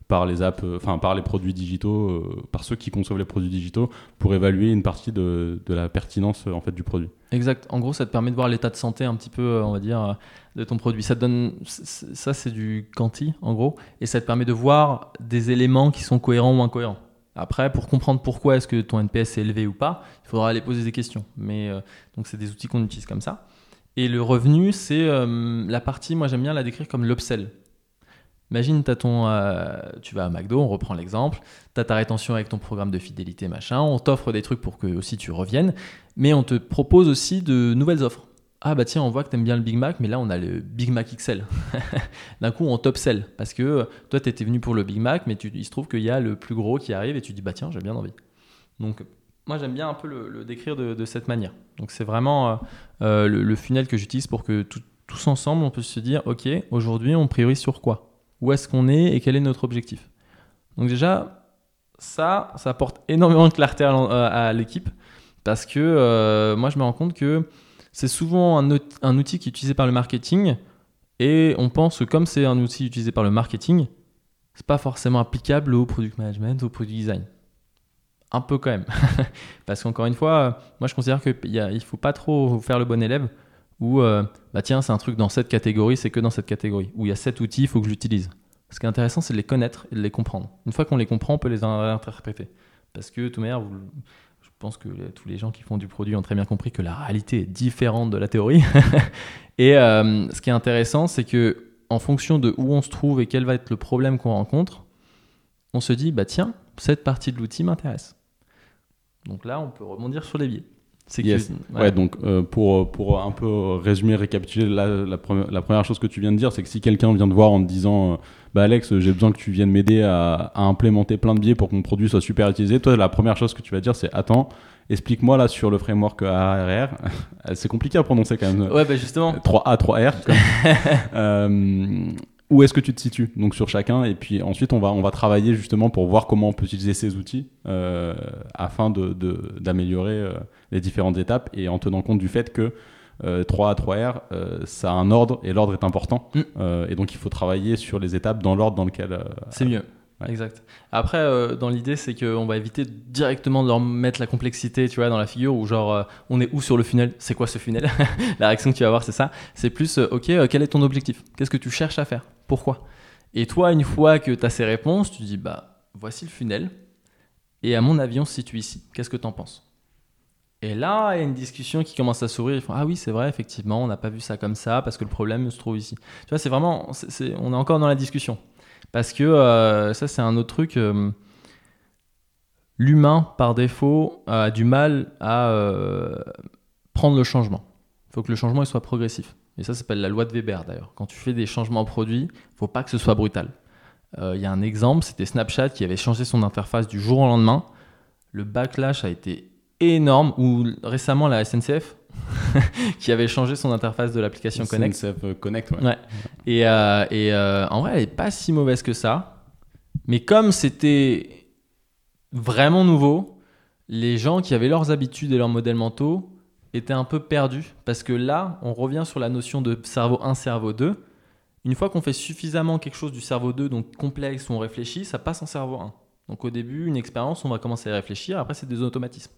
par les apps, enfin par les produits digitaux, par ceux qui conçoivent les produits digitaux, pour évaluer une partie de, de la pertinence en fait du produit. Exact. En gros, ça te permet de voir l'état de santé un petit peu, on va dire de ton produit. Ça donne, ça c'est du quanti en gros, et ça te permet de voir des éléments qui sont cohérents ou incohérents. Après, pour comprendre pourquoi est-ce que ton NPS est élevé ou pas, il faudra aller poser des questions. Mais euh, donc c'est des outils qu'on utilise comme ça. Et le revenu, c'est euh, la partie, moi j'aime bien la décrire comme l'upsell. Imagine, euh, tu vas à McDo, on reprend l'exemple, tu as ta rétention avec ton programme de fidélité, machin, on t'offre des trucs pour que aussi tu reviennes, mais on te propose aussi de nouvelles offres ah bah tiens, on voit que t'aimes bien le Big Mac, mais là on a le Big Mac XL. *laughs* D'un coup, on top sell parce que euh, toi t'étais venu pour le Big Mac, mais tu, il se trouve qu'il y a le plus gros qui arrive et tu dis bah tiens, j'ai bien envie. Donc moi j'aime bien un peu le, décrire de, cette manière. Donc c'est vraiment euh, le, funnel que j'utilise pour que tous ensemble on peut se dire ok, aujourd'hui on priorise sur quoi? Où est-ce qu'on est et quel est notre objectif Donc déjà, ça, ça apporte énormément de clarté à, l'équipe parce que moi je me rends compte que c'est souvent un, outil qui est utilisé par le marketing et on pense que comme c'est un outil utilisé par le marketing, c'est pas forcément applicable au product management, au product design. Un peu quand même. *laughs* Parce qu'encore une fois, moi je considère qu'il ne faut pas trop faire le bon élève où, euh, bah tiens, c'est un truc dans cette catégorie, c'est que dans cette catégorie. Où il y a sept outils, il faut que je l'utilise. Ce qui est intéressant, c'est de les connaître et de les comprendre. Une fois qu'on les comprend, on peut les interpréter. Parce que, de toute manière, je pense que tous les gens qui font du produit ont très bien compris que la réalité est différente de la théorie. *laughs* et euh, ce qui est intéressant, c'est que en fonction de où on se trouve et quel va être le problème qu'on rencontre, on se dit bah tiens, cette partie de l'outil m'intéresse. Donc là, on peut rebondir sur les biais. C'est ouais. donc euh, pour, pour un peu résumer, récapituler, la, la, première chose que tu viens de dire, c'est que si quelqu'un vient te voir en te disant euh, bah Alex, j'ai besoin que tu viennes m'aider à, implémenter plein de biais pour que mon produit soit super utilisé. Toi, la première chose que tu vas dire, c'est attends, explique-moi là sur le framework ARR. *laughs* c'est compliqué à prononcer quand même. Ouais, bah justement. 3A, 3R. *laughs* euh, où est-ce que tu te situes donc sur chacun et puis ensuite on va on va travailler justement pour voir comment on peut utiliser ces outils euh, afin de d'améliorer euh, les différentes étapes et en tenant compte du fait que 3 à 3R, ça a un ordre et l'ordre est important. Mm. Euh, et donc il faut travailler sur les étapes dans l'ordre dans lequel. Euh, c'est mieux. Exact. Après, euh, dans l'idée, c'est qu'on va éviter directement de leur mettre la complexité, tu vois, dans la figure, ou genre, on est où sur le funnel? C'est quoi ce funnel? *laughs* La réaction que tu vas avoir, c'est ça. C'est plus, ok, quel est ton objectif? Qu'est-ce que tu cherches à faire? Pourquoi? Et toi, une fois que tu as ces réponses, tu dis, bah, voici le funnel. Et à mon avis, on se situe ici. Qu'est-ce que tu en penses? Et là, il y a une discussion qui commence à s'ouvrir. Ils font Ah oui, c'est vrai, effectivement, on n'a pas vu ça comme ça parce que le problème se trouve ici. Tu vois, c'est vraiment. on est encore dans la discussion. Parce que euh, ça, c'est un autre truc. Euh, l'humain, par défaut, a du mal à euh, prendre le changement. Il faut que le changement soit progressif. Et ça, ça s'appelle la loi de Weber d'ailleurs. Quand tu fais des changements produits, il ne faut pas que ce soit brutal. Il y a un exemple c'était Snapchat qui avait changé son interface du jour au lendemain. Le backlash a été énorme, ou récemment la SNCF, *laughs* qui avait changé son interface de l'application Connect. SNCF Connect, ouais. Et, euh, et euh, en vrai, elle n'est pas si mauvaise que ça. Mais comme c'était vraiment nouveau, les gens qui avaient leurs habitudes et leurs modèles mentaux étaient un peu perdus. Parce que là, on revient sur la notion de cerveau 1, cerveau 2. Une fois qu'on fait suffisamment quelque chose du cerveau 2, donc complexe, où on réfléchit, ça passe en cerveau 1. Donc au début, une expérience, on va commencer à réfléchir, après c'est des automatismes.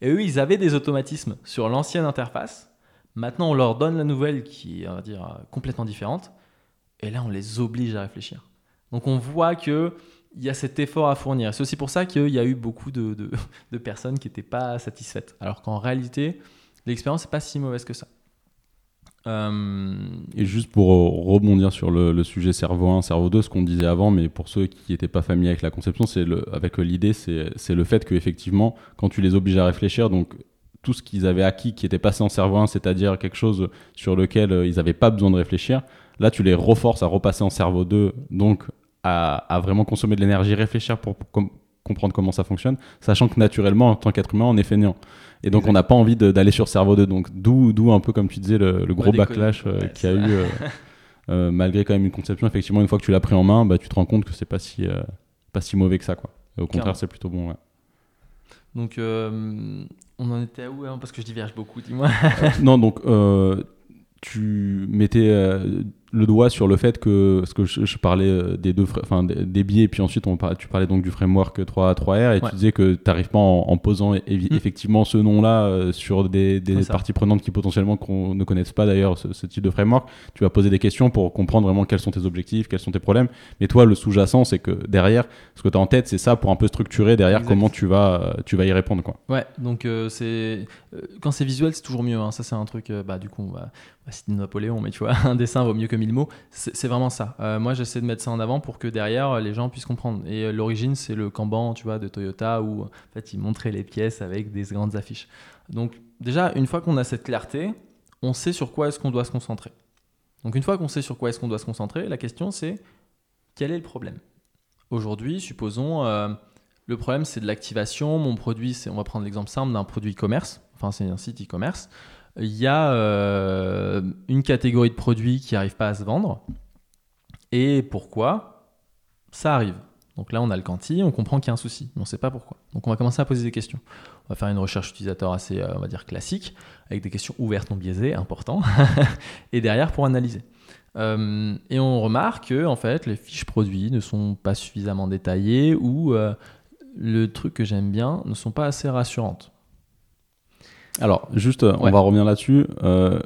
Et eux, ils avaient des automatismes sur l'ancienne interface. Maintenant, on leur donne la nouvelle qui est, va dire, complètement différente. Et là, on les oblige à réfléchir. Donc on voit qu'il y a cet effort à fournir. C'est aussi pour ça qu'il y a eu beaucoup de, *laughs* de, personnes qui n'étaient pas satisfaites. Alors qu'en réalité, l'expérience n'est pas si mauvaise que ça. Euh, Et juste pour rebondir sur le, sujet cerveau 1, cerveau 2, ce qu'on disait avant, mais pour ceux qui n'étaient pas familiers avec la conception, c'est avec l'idée, c'est le fait qu'effectivement, quand tu les obliges à réfléchir, donc tout ce qu'ils avaient acquis qui était passé en cerveau 1, c'est-à-dire quelque chose sur lequel euh, ils n'avaient pas besoin de réfléchir, là tu les reforces à repasser en cerveau 2, donc à, vraiment consommer de l'énergie, réfléchir pour, comprendre comment ça fonctionne, sachant que naturellement, en tant qu'être humain, on est fainéant. Et donc, on n'a pas envie d'aller sur cerveau 2. Donc, d'où un peu, comme tu disais, le, gros backlash euh, qu'il y a eu, euh, *laughs* euh, malgré quand même une conception. Effectivement, une fois que tu l'as pris en main, bah, tu te rends compte que c'est pas si, pas si mauvais que ça. Quoi. au contraire, c'est plutôt bon. Donc, on en était à où hein? Parce que je diverge beaucoup, dis-moi. non, donc, tu mettais le doigt sur le fait que, parce que je, parlais euh, des deux, enfin des, biais, puis ensuite on tu parlais donc du framework 3, 3R, et tu disais que tu n'arrives pas en, posant mm. effectivement ce nom-là euh, sur des, parties prenantes qui potentiellement ne connaissent pas d'ailleurs ce, type de framework, tu vas poser des questions pour comprendre vraiment quels sont tes objectifs, quels sont tes problèmes. Mais toi, le sous-jacent, c'est que derrière, ce que tu as en tête, c'est ça pour un peu structurer derrière comment tu vas, euh, tu vas y répondre. Quoi. Ouais, donc c'est quand c'est visuel, c'est toujours mieux. Hein. Ça, c'est un truc, bah, du coup, on va, citer Napoléon, mais tu vois, *laughs* un dessin vaut mieux que mots. C'est vraiment ça. Euh, moi, j'essaie de mettre ça en avant pour que derrière, les gens puissent comprendre. Et euh, l'origine, c'est le Kanban, tu vois, de Toyota, où en fait, ils montraient les pièces avec des grandes affiches. Donc, déjà, une fois qu'on a cette clarté, on sait sur quoi est-ce qu'on doit se concentrer. Donc, une fois qu'on sait sur quoi est-ce qu'on doit se concentrer, la question, c'est quel est le problème? Aujourd'hui, supposons, euh, le problème, c'est de l'activation. Mon produit, c'est, on va prendre l'exemple simple d'un produit e-commerce. Enfin, c'est un site e-commerce il y a euh, une catégorie de produits qui n'arrive pas à se vendre. Et pourquoi Ça arrive? Donc là, on a le quanti, on comprend qu'il y a un souci, mais on ne sait pas pourquoi. Donc on va commencer à poser des questions. On va faire une recherche utilisateur assez, euh, on classique, avec des questions ouvertes, non biaisées, important, *laughs* et derrière pour analyser. Euh, et on remarque que en fait, les fiches produits ne sont pas suffisamment détaillées ou le truc que j'aime bien ne sont pas assez rassurantes. Alors, juste, euh, on va revenir là-dessus. Euh,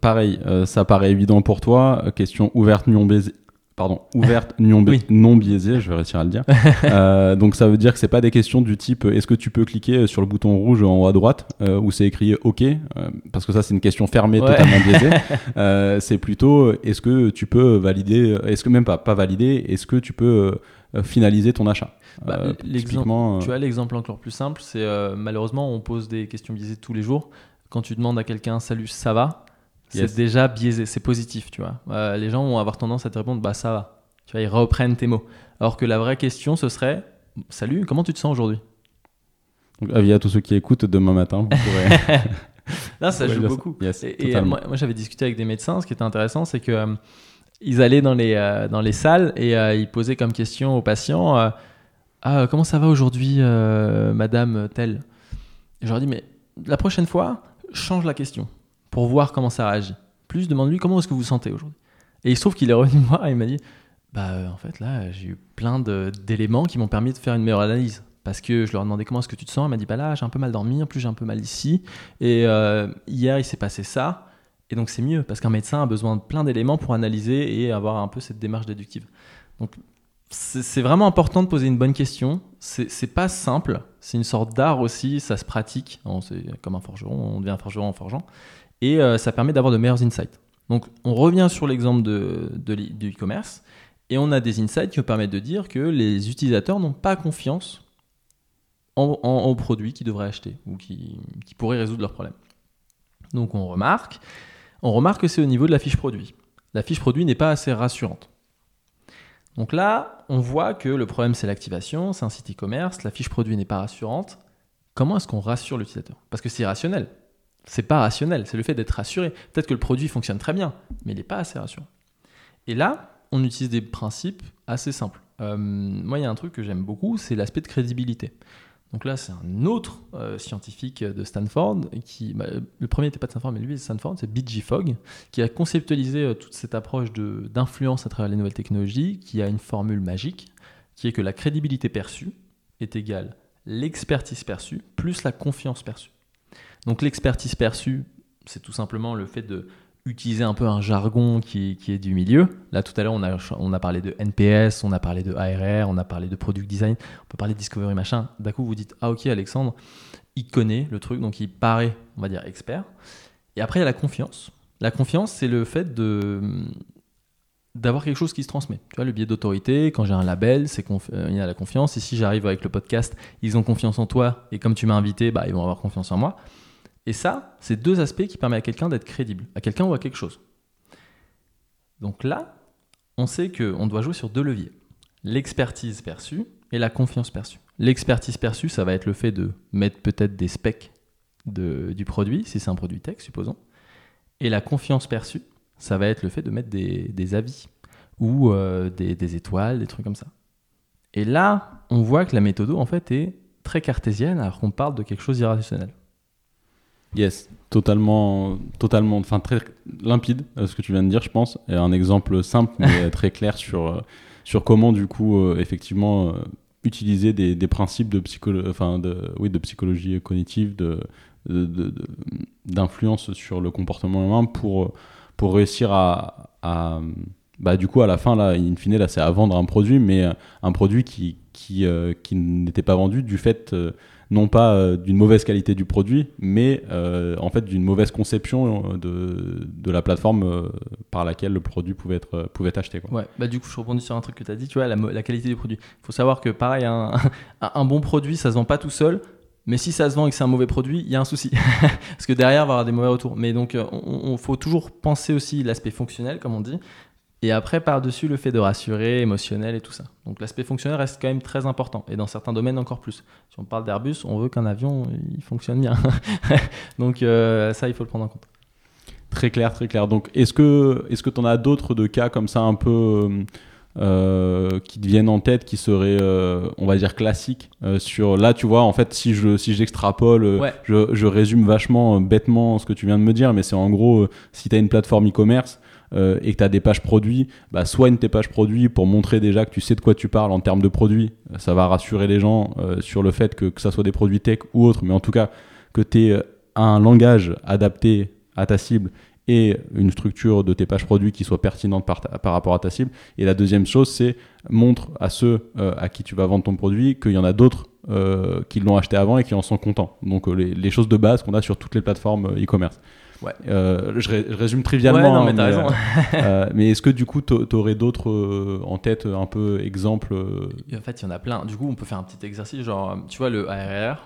pareil, euh, ça paraît évident pour toi. Question ouverte, non baisée. Pardon, ouverte, *laughs* non, non biaisée, je vais réussir à le dire. *laughs* donc ça veut dire que c'est pas des questions du type est-ce que tu peux cliquer sur le bouton rouge en haut à droite où c'est écrit OK parce que ça c'est une question fermée totalement biaisée. *laughs* c'est plutôt est-ce que tu peux valider, est-ce que même pas pas valider, est-ce que tu peux finaliser ton achat. Bah, euh, euh, tu as l'exemple encore plus simple, c'est euh, malheureusement on pose des questions biaisées tous les jours. Quand tu demandes à quelqu'un salut, ça va, c'est déjà biaisé, c'est positif, tu vois. les gens vont avoir tendance à te répondre bah ça va. Tu vois, ils reprennent tes mots. Alors que la vraie question ce serait salut, comment tu te sens aujourd'hui? Donc avis à tous ceux qui écoutent demain matin, vous pourrez. *laughs* Là, ça joue beaucoup. et, moi, j'avais discuté avec des médecins. Ce qui était intéressant, c'est que ils allaient dans les, dans les salles et ils posaient comme question aux patients ah, comment ça va aujourd'hui, euh, madame telle? Je leur dis Mais la prochaine fois, change la question pour voir comment ça réagit. Plus, demande-lui comment est-ce que vous vous sentez aujourd'hui. Et il se trouve qu'il est revenu me voir et il m'a dit Bah, euh, en fait, là, j'ai eu plein d'éléments qui m'ont permis de faire une meilleure analyse. Parce que je leur ai demandé comment est-ce que tu te sens? Il m'a dit Bah là, j'ai un peu mal dormi, en plus, j'ai un peu mal ici. Et euh, hier, il s'est passé ça. Et donc, c'est mieux parce qu'un médecin a besoin de plein d'éléments pour analyser et avoir un peu cette démarche déductive. Donc, c'est vraiment important de poser une bonne question. C'est pas simple, c'est une sorte d'art aussi, ça se pratique. C'est comme un forgeron, on devient un forgeron en forgeant. Et euh, ça permet d'avoir de meilleurs insights. Donc on revient sur l'exemple de, du e-commerce et on a des insights qui nous permettent de dire que les utilisateurs n'ont pas confiance en, en, produits qu'ils devraient acheter ou qui, qui pourraient résoudre leurs problèmes. Donc on remarque, on remarque que c'est au niveau de la fiche produit. La fiche produit n'est pas assez rassurante. Donc là, on voit que le problème, c'est l'activation, c'est un site e-commerce, la fiche produit n'est pas rassurante. Comment est-ce qu'on rassure l'utilisateur? Parce que c'est irrationnel. C'est pas rationnel, c'est le fait d'être rassuré. Peut-être que le produit fonctionne très bien, mais il n'est pas assez rassurant. Et là, on utilise des principes assez simples. Euh, moi, il y a un truc que j'aime beaucoup, c'est l'aspect de crédibilité. Donc là, c'est un autre euh, scientifique de Stanford, qui, bah, le premier n'était pas de Stanford, mais lui, c'est Stanford, c'est B.G. Fogg, qui a conceptualisé euh, toute cette approche d'influence à travers les nouvelles technologies, qui a une formule magique, qui est que la crédibilité perçue est égale l'expertise perçue plus la confiance perçue. Donc l'expertise perçue, c'est tout simplement le fait de utiliser un peu un jargon qui, est du milieu. Là, tout à l'heure, on a, on a parlé de NPS, on a parlé de ARR, on a parlé de product design, on peut parler de discovery machin. D'un coup, vous dites, ah ok, Alexandre, il connaît le truc, donc il paraît, on va dire, expert. Et après, il y a la confiance. La confiance, c'est le fait de d'avoir quelque chose qui se transmet. Tu vois, le biais d'autorité, quand j'ai un label, c'est euh, il y a la confiance. Et si j'arrive avec le podcast, ils ont confiance en toi. Et comme tu m'as invité, bah, ils vont avoir confiance en moi. Et ça, c'est deux aspects qui permettent à quelqu'un d'être crédible, à quelqu'un ou à quelque chose. Donc là, on sait qu'on doit jouer sur deux leviers. L'expertise perçue et la confiance perçue. L'expertise perçue, ça va être le fait de mettre peut-être des specs du produit, si c'est un produit tech, supposons. Et la confiance perçue, ça va être le fait de mettre des, avis ou euh, des, étoiles, des trucs comme ça. Et là, on voit que la méthode en fait est très cartésienne alors qu'on parle de quelque chose d'irrationnel. Yes, totalement, totalement, enfin très limpide euh, ce que tu viens de dire, je pense. Et un exemple simple mais *laughs* très clair sur, euh, sur comment du coup effectivement utiliser des, des, principes de, enfin, de, oui, de psychologie cognitive, de, d'influence sur le comportement humain pour pour réussir à, bah, du coup, à la fin, là, in fine, là, c'est à vendre un produit, mais euh, un produit qui, qui, euh, qui n'était pas vendu du fait, euh, non pas d'une mauvaise qualité du produit, mais en fait d'une mauvaise conception de, de la plateforme par laquelle le produit pouvait être, pouvait acheté. Quoi. Ouais, bah, du coup, je rebondis sur un truc que tu as dit, tu vois, la, qualité du produit. Il faut savoir que, pareil, *laughs* un, un bon produit, ça se vend pas tout seul. Mais si ça se vend et que c'est un mauvais produit, il y a un souci. *laughs* Parce que derrière, il va y avoir des mauvais retours. Mais donc, il faut toujours penser aussi l'aspect fonctionnel, comme on dit. Et après, par-dessus, le fait de rassurer, émotionnel et tout ça. Donc l'aspect fonctionnel reste quand même très important. Et dans certains domaines, encore plus. Si on parle d'Airbus, on veut qu'un avion, il fonctionne bien. *laughs* donc euh, ça, il faut le prendre en compte. Très clair, très clair. Donc est-ce que tu est en as d'autres de cas comme ça un peu... Euh, euh, qui te viennent en tête qui seraient, euh, on va dire, classiques euh, sur là, tu vois, en fait, si je si j'extrapole, je, je, résume vachement bêtement ce que tu viens de me dire, mais c'est en gros, si tu as une plateforme e-commerce, et que tu as des pages produits, bah, soit une tes pages produits pour montrer déjà que tu sais de quoi tu parles en termes de produits, ça va rassurer les gens sur le fait que, que ça soit des produits tech ou autres, mais en tout cas que tu aies un langage adapté à ta cible et une structure de tes pages produits qui soit pertinente par, rapport à ta cible. Et la deuxième chose, c'est montre à ceux euh, à qui tu vas vendre ton produit qu'il y en a d'autres euh, qui l'ont acheté avant et qui en sont contents. Donc euh, les, choses de base qu'on a sur toutes les plateformes e-commerce. Ouais. Je, résume trivialement, ouais, mais, mais est-ce que du coup, tu aurais d'autres en tête, un peu exemples En fait, il y en a plein. Du coup, on peut faire un petit exercice, genre, tu vois, le ARR,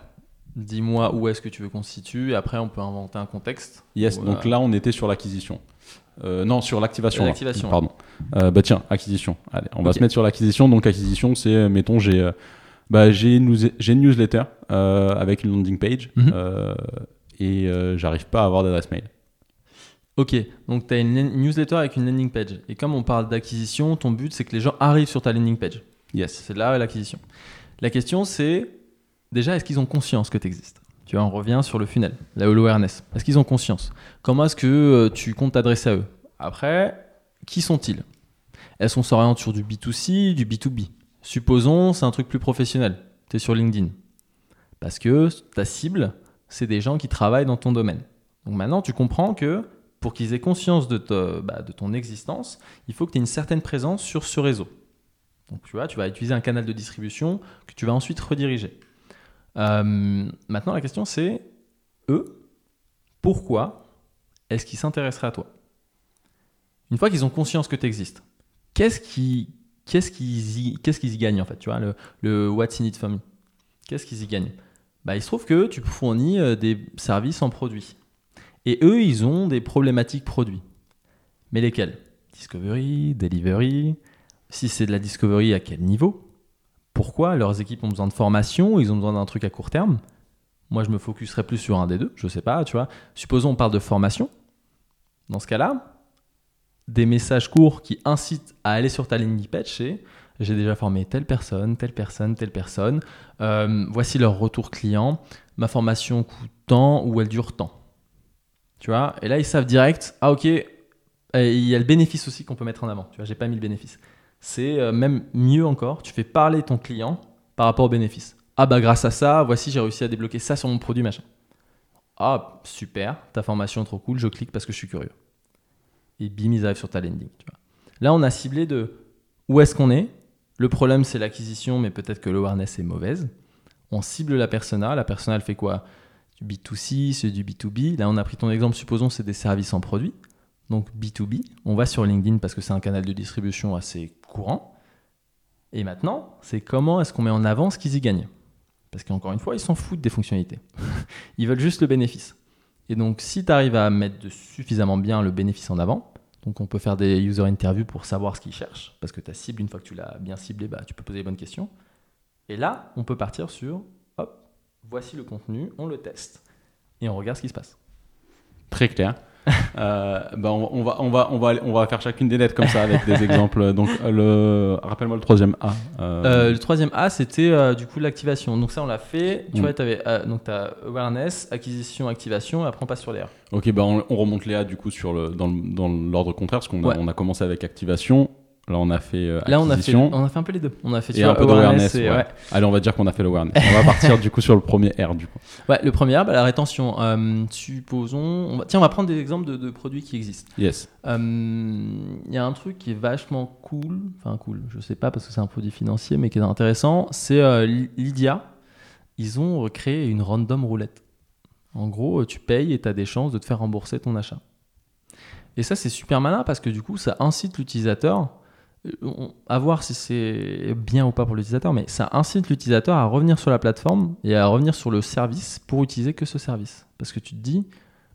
Dis-moi où est-ce que tu veux qu'on se situe, et après on peut inventer un contexte. Yes, donc là on était sur l'acquisition. Euh, non, sur l'activation. L'activation. Pardon. Euh, bah tiens, acquisition. Allez, on va se mettre sur l'acquisition. Donc acquisition, c'est, euh, mettons, j'ai bah, j'ai une, newsletter avec une landing page mhm. Et j'arrive pas à avoir d'adresse mail. Ok, donc tu as une newsletter avec une landing page. Et comme on parle d'acquisition, ton but c'est que les gens arrivent sur ta landing page. Yes. C'est là l'acquisition. La question c'est déjà, est-ce qu'ils ont conscience que tu existes Tu vois, on revient sur le funnel, la awareness. Est-ce qu'ils ont conscience? Comment est-ce que euh, tu comptes t'adresser à eux? Après, qui sont-ils? Est-ce qu'on s'oriente sur du B2C, du B2B Supposons, c'est un truc plus professionnel. Tu es sur LinkedIn. Parce que ta cible, c'est des gens qui travaillent dans ton domaine. Donc maintenant, tu comprends que pour qu'ils aient conscience de, bah, de ton existence, il faut que tu aies une certaine présence sur ce réseau. Donc tu vois, tu vas utiliser un canal de distribution que tu vas ensuite rediriger. Euh, maintenant, la question c'est, eux, pourquoi est-ce qu'ils s'intéresseraient à toi? Une fois qu'ils ont conscience que tu existes, qu'est-ce qu'ils qu'est-ce qu'ils y, qu'est-ce qu'ils y gagnent en fait? Tu vois, le, le What's in it for me? Qu'est-ce qu'ils y gagnent? Bah, Il se trouve que tu fournis euh, des services en produits. Et eux, ils ont des problématiques produits. Mais lesquels Discovery, Delivery. Si c'est de la Discovery, à quel niveau? Pourquoi? Leurs équipes ont besoin de formation, ils ont besoin d'un truc à court terme. Moi, je me focuserais plus sur un des deux, je sais pas, tu vois. Supposons on parle de formation. Dans ce cas-là, des messages courts qui incitent à aller sur ta ligne page, c'est j'ai déjà formé telle personne, telle personne, telle personne. Euh, voici leur retour client. Ma formation coûte tant ou elle dure tant. Tu vois? Et là, ils savent direct, ah ok, il y a le bénéfice aussi qu'on peut mettre en avant. Tu vois, j'ai pas mis le bénéfice. C'est euh, même mieux encore, tu fais parler ton client par rapport au bénéfice. Ah bah grâce à ça, voici, j'ai réussi à débloquer ça sur mon produit, machin. Ah, super, ta formation trop cool, je clique parce que je suis curieux. Et bim, ils arrivent sur ta landing. Là, on a ciblé de où est-ce qu'on est. Le problème, c'est l'acquisition, mais peut-être que l'awareness est mauvaise. On cible la persona. La persona, elle fait quoi? Du B2C, c'est du B2B. Là, on a pris ton exemple, supposons c'est des services en produit. Donc B2B. On va sur LinkedIn parce que c'est un canal de distribution assez courant. Et maintenant, c'est comment est-ce qu'on met en avant ce qu'ils y gagnent? Parce qu'encore une fois, ils s'en foutent des fonctionnalités. *laughs* ils veulent juste le bénéfice. Et donc, si tu arrives à mettre suffisamment bien le bénéfice en avant, donc on peut faire des user interviews pour savoir ce qu'ils cherchent, parce que ta cible, une fois que tu l'as bien ciblé, bah, tu peux poser les bonnes questions. Et là, on peut partir sur, hop, voici le contenu, on le teste, et on regarde ce qui se passe. Très clair. *laughs* Euh, bah, on, va, on, va, on, va, on va faire chacune des lettres comme ça avec des *laughs* exemples. Donc, le, rappelle-moi le troisième A. Euh. Euh, le troisième A, c'était du coup l'activation. Donc, ça, on l'a fait. Tu mm. vois, tu as awareness, acquisition, activation, et après, on passe sur les R. Ok, bah, on, remonte les A du coup sur le, dans, l'ordre contraire, parce qu'on on a commencé avec activation. Là, on a fait euh, Là, on a fait, on a fait un peu les deux. On a fait et un peu d'awareness. Ouais. Allez, on va dire qu'on a fait l'awareness. on va partir du coup sur le premier R du coup. Ouais, le premier R, bah, la rétention. Euh, supposons, on va... tiens, on va prendre des exemples de, produits qui existent. Yes. Euh, il y a un truc qui est vachement cool, enfin cool, je sais pas parce que c'est un produit financier, mais qui est intéressant. C'est Lydia. Ils ont créé une random roulette. En gros, tu payes et tu as des chances de te faire rembourser ton achat. Et ça, c'est super malin parce que du coup, ça incite l'utilisateur à voir si c'est bien ou pas pour l'utilisateur, mais ça incite l'utilisateur à revenir sur la plateforme et à revenir sur le service pour utiliser que ce service. Parce que tu te dis,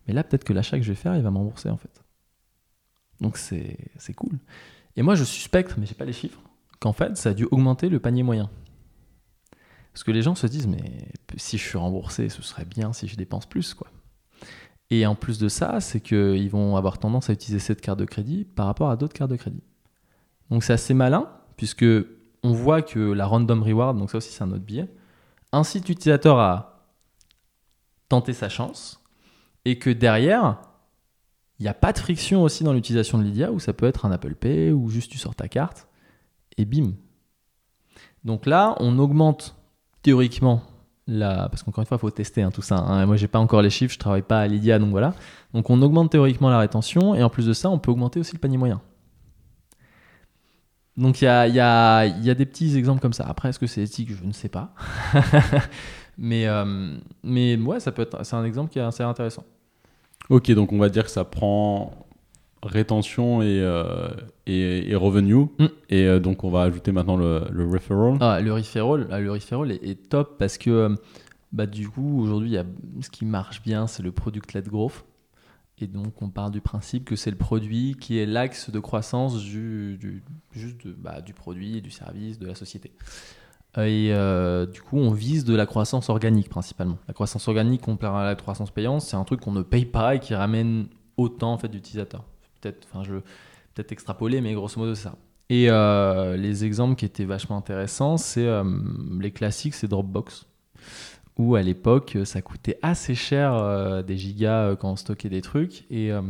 mais là, peut-être que l'achat que je vais faire, il va m'embourser en fait. Donc c'est cool. Et moi, je suspecte, mais j'ai pas les chiffres, qu'en fait, ça a dû augmenter le panier moyen. Parce que les gens se disent, mais si je suis remboursé, ce serait bien si je dépense plus, quoi. Et en plus de ça, c'est qu'ils vont avoir tendance à utiliser cette carte de crédit par rapport à d'autres cartes de crédit. Donc c'est assez malin, puisque on voit que la random reward, donc ça aussi c'est un autre biais, incite l'utilisateur à tenter sa chance, et que derrière, il n'y a pas de friction aussi dans l'utilisation de Lydia, où ça peut être un Apple Pay, ou juste tu sors ta carte, et bim. Donc là, on augmente théoriquement la... Parce qu'encore une fois, il faut tester hein, tout ça. Hein. Moi, j'ai pas encore les chiffres, je travaille pas à Lydia, donc voilà. Donc on augmente théoriquement la rétention, et en plus de ça, on peut augmenter aussi le panier moyen. Donc il y a, y, a, y a, des petits exemples comme ça. Après, est-ce que c'est éthique? Je ne sais pas. *laughs* mais, euh, mais ouais, ça peut être, c'est un exemple qui est assez intéressant. Ok, donc on va dire que ça prend rétention et, euh, et, revenu. Mm. Et euh, donc on va ajouter maintenant le, le referral. Ah, le referral, ah, le referral est, est, top parce que bah, du coup, aujourd'hui, ce qui marche bien, c'est le product-led growth. Et donc, on part du principe que c'est le produit qui est l'axe de croissance du, juste bah, du produit, du service, de la société. Et euh, du coup, on vise de la croissance organique principalement. La croissance organique comparée à la croissance payante, c'est un truc qu'on ne paye pas et qui ramène autant en fait, d'utilisateurs. Peut-être, enfin, je peut-être extrapoler, mais grosso modo, c'est ça. Et euh, les exemples qui étaient vachement intéressants, c'est euh, les classiques, c'est Dropbox où à l'époque, ça coûtait assez cher euh, des gigas euh, quand on stockait des trucs. Et, euh,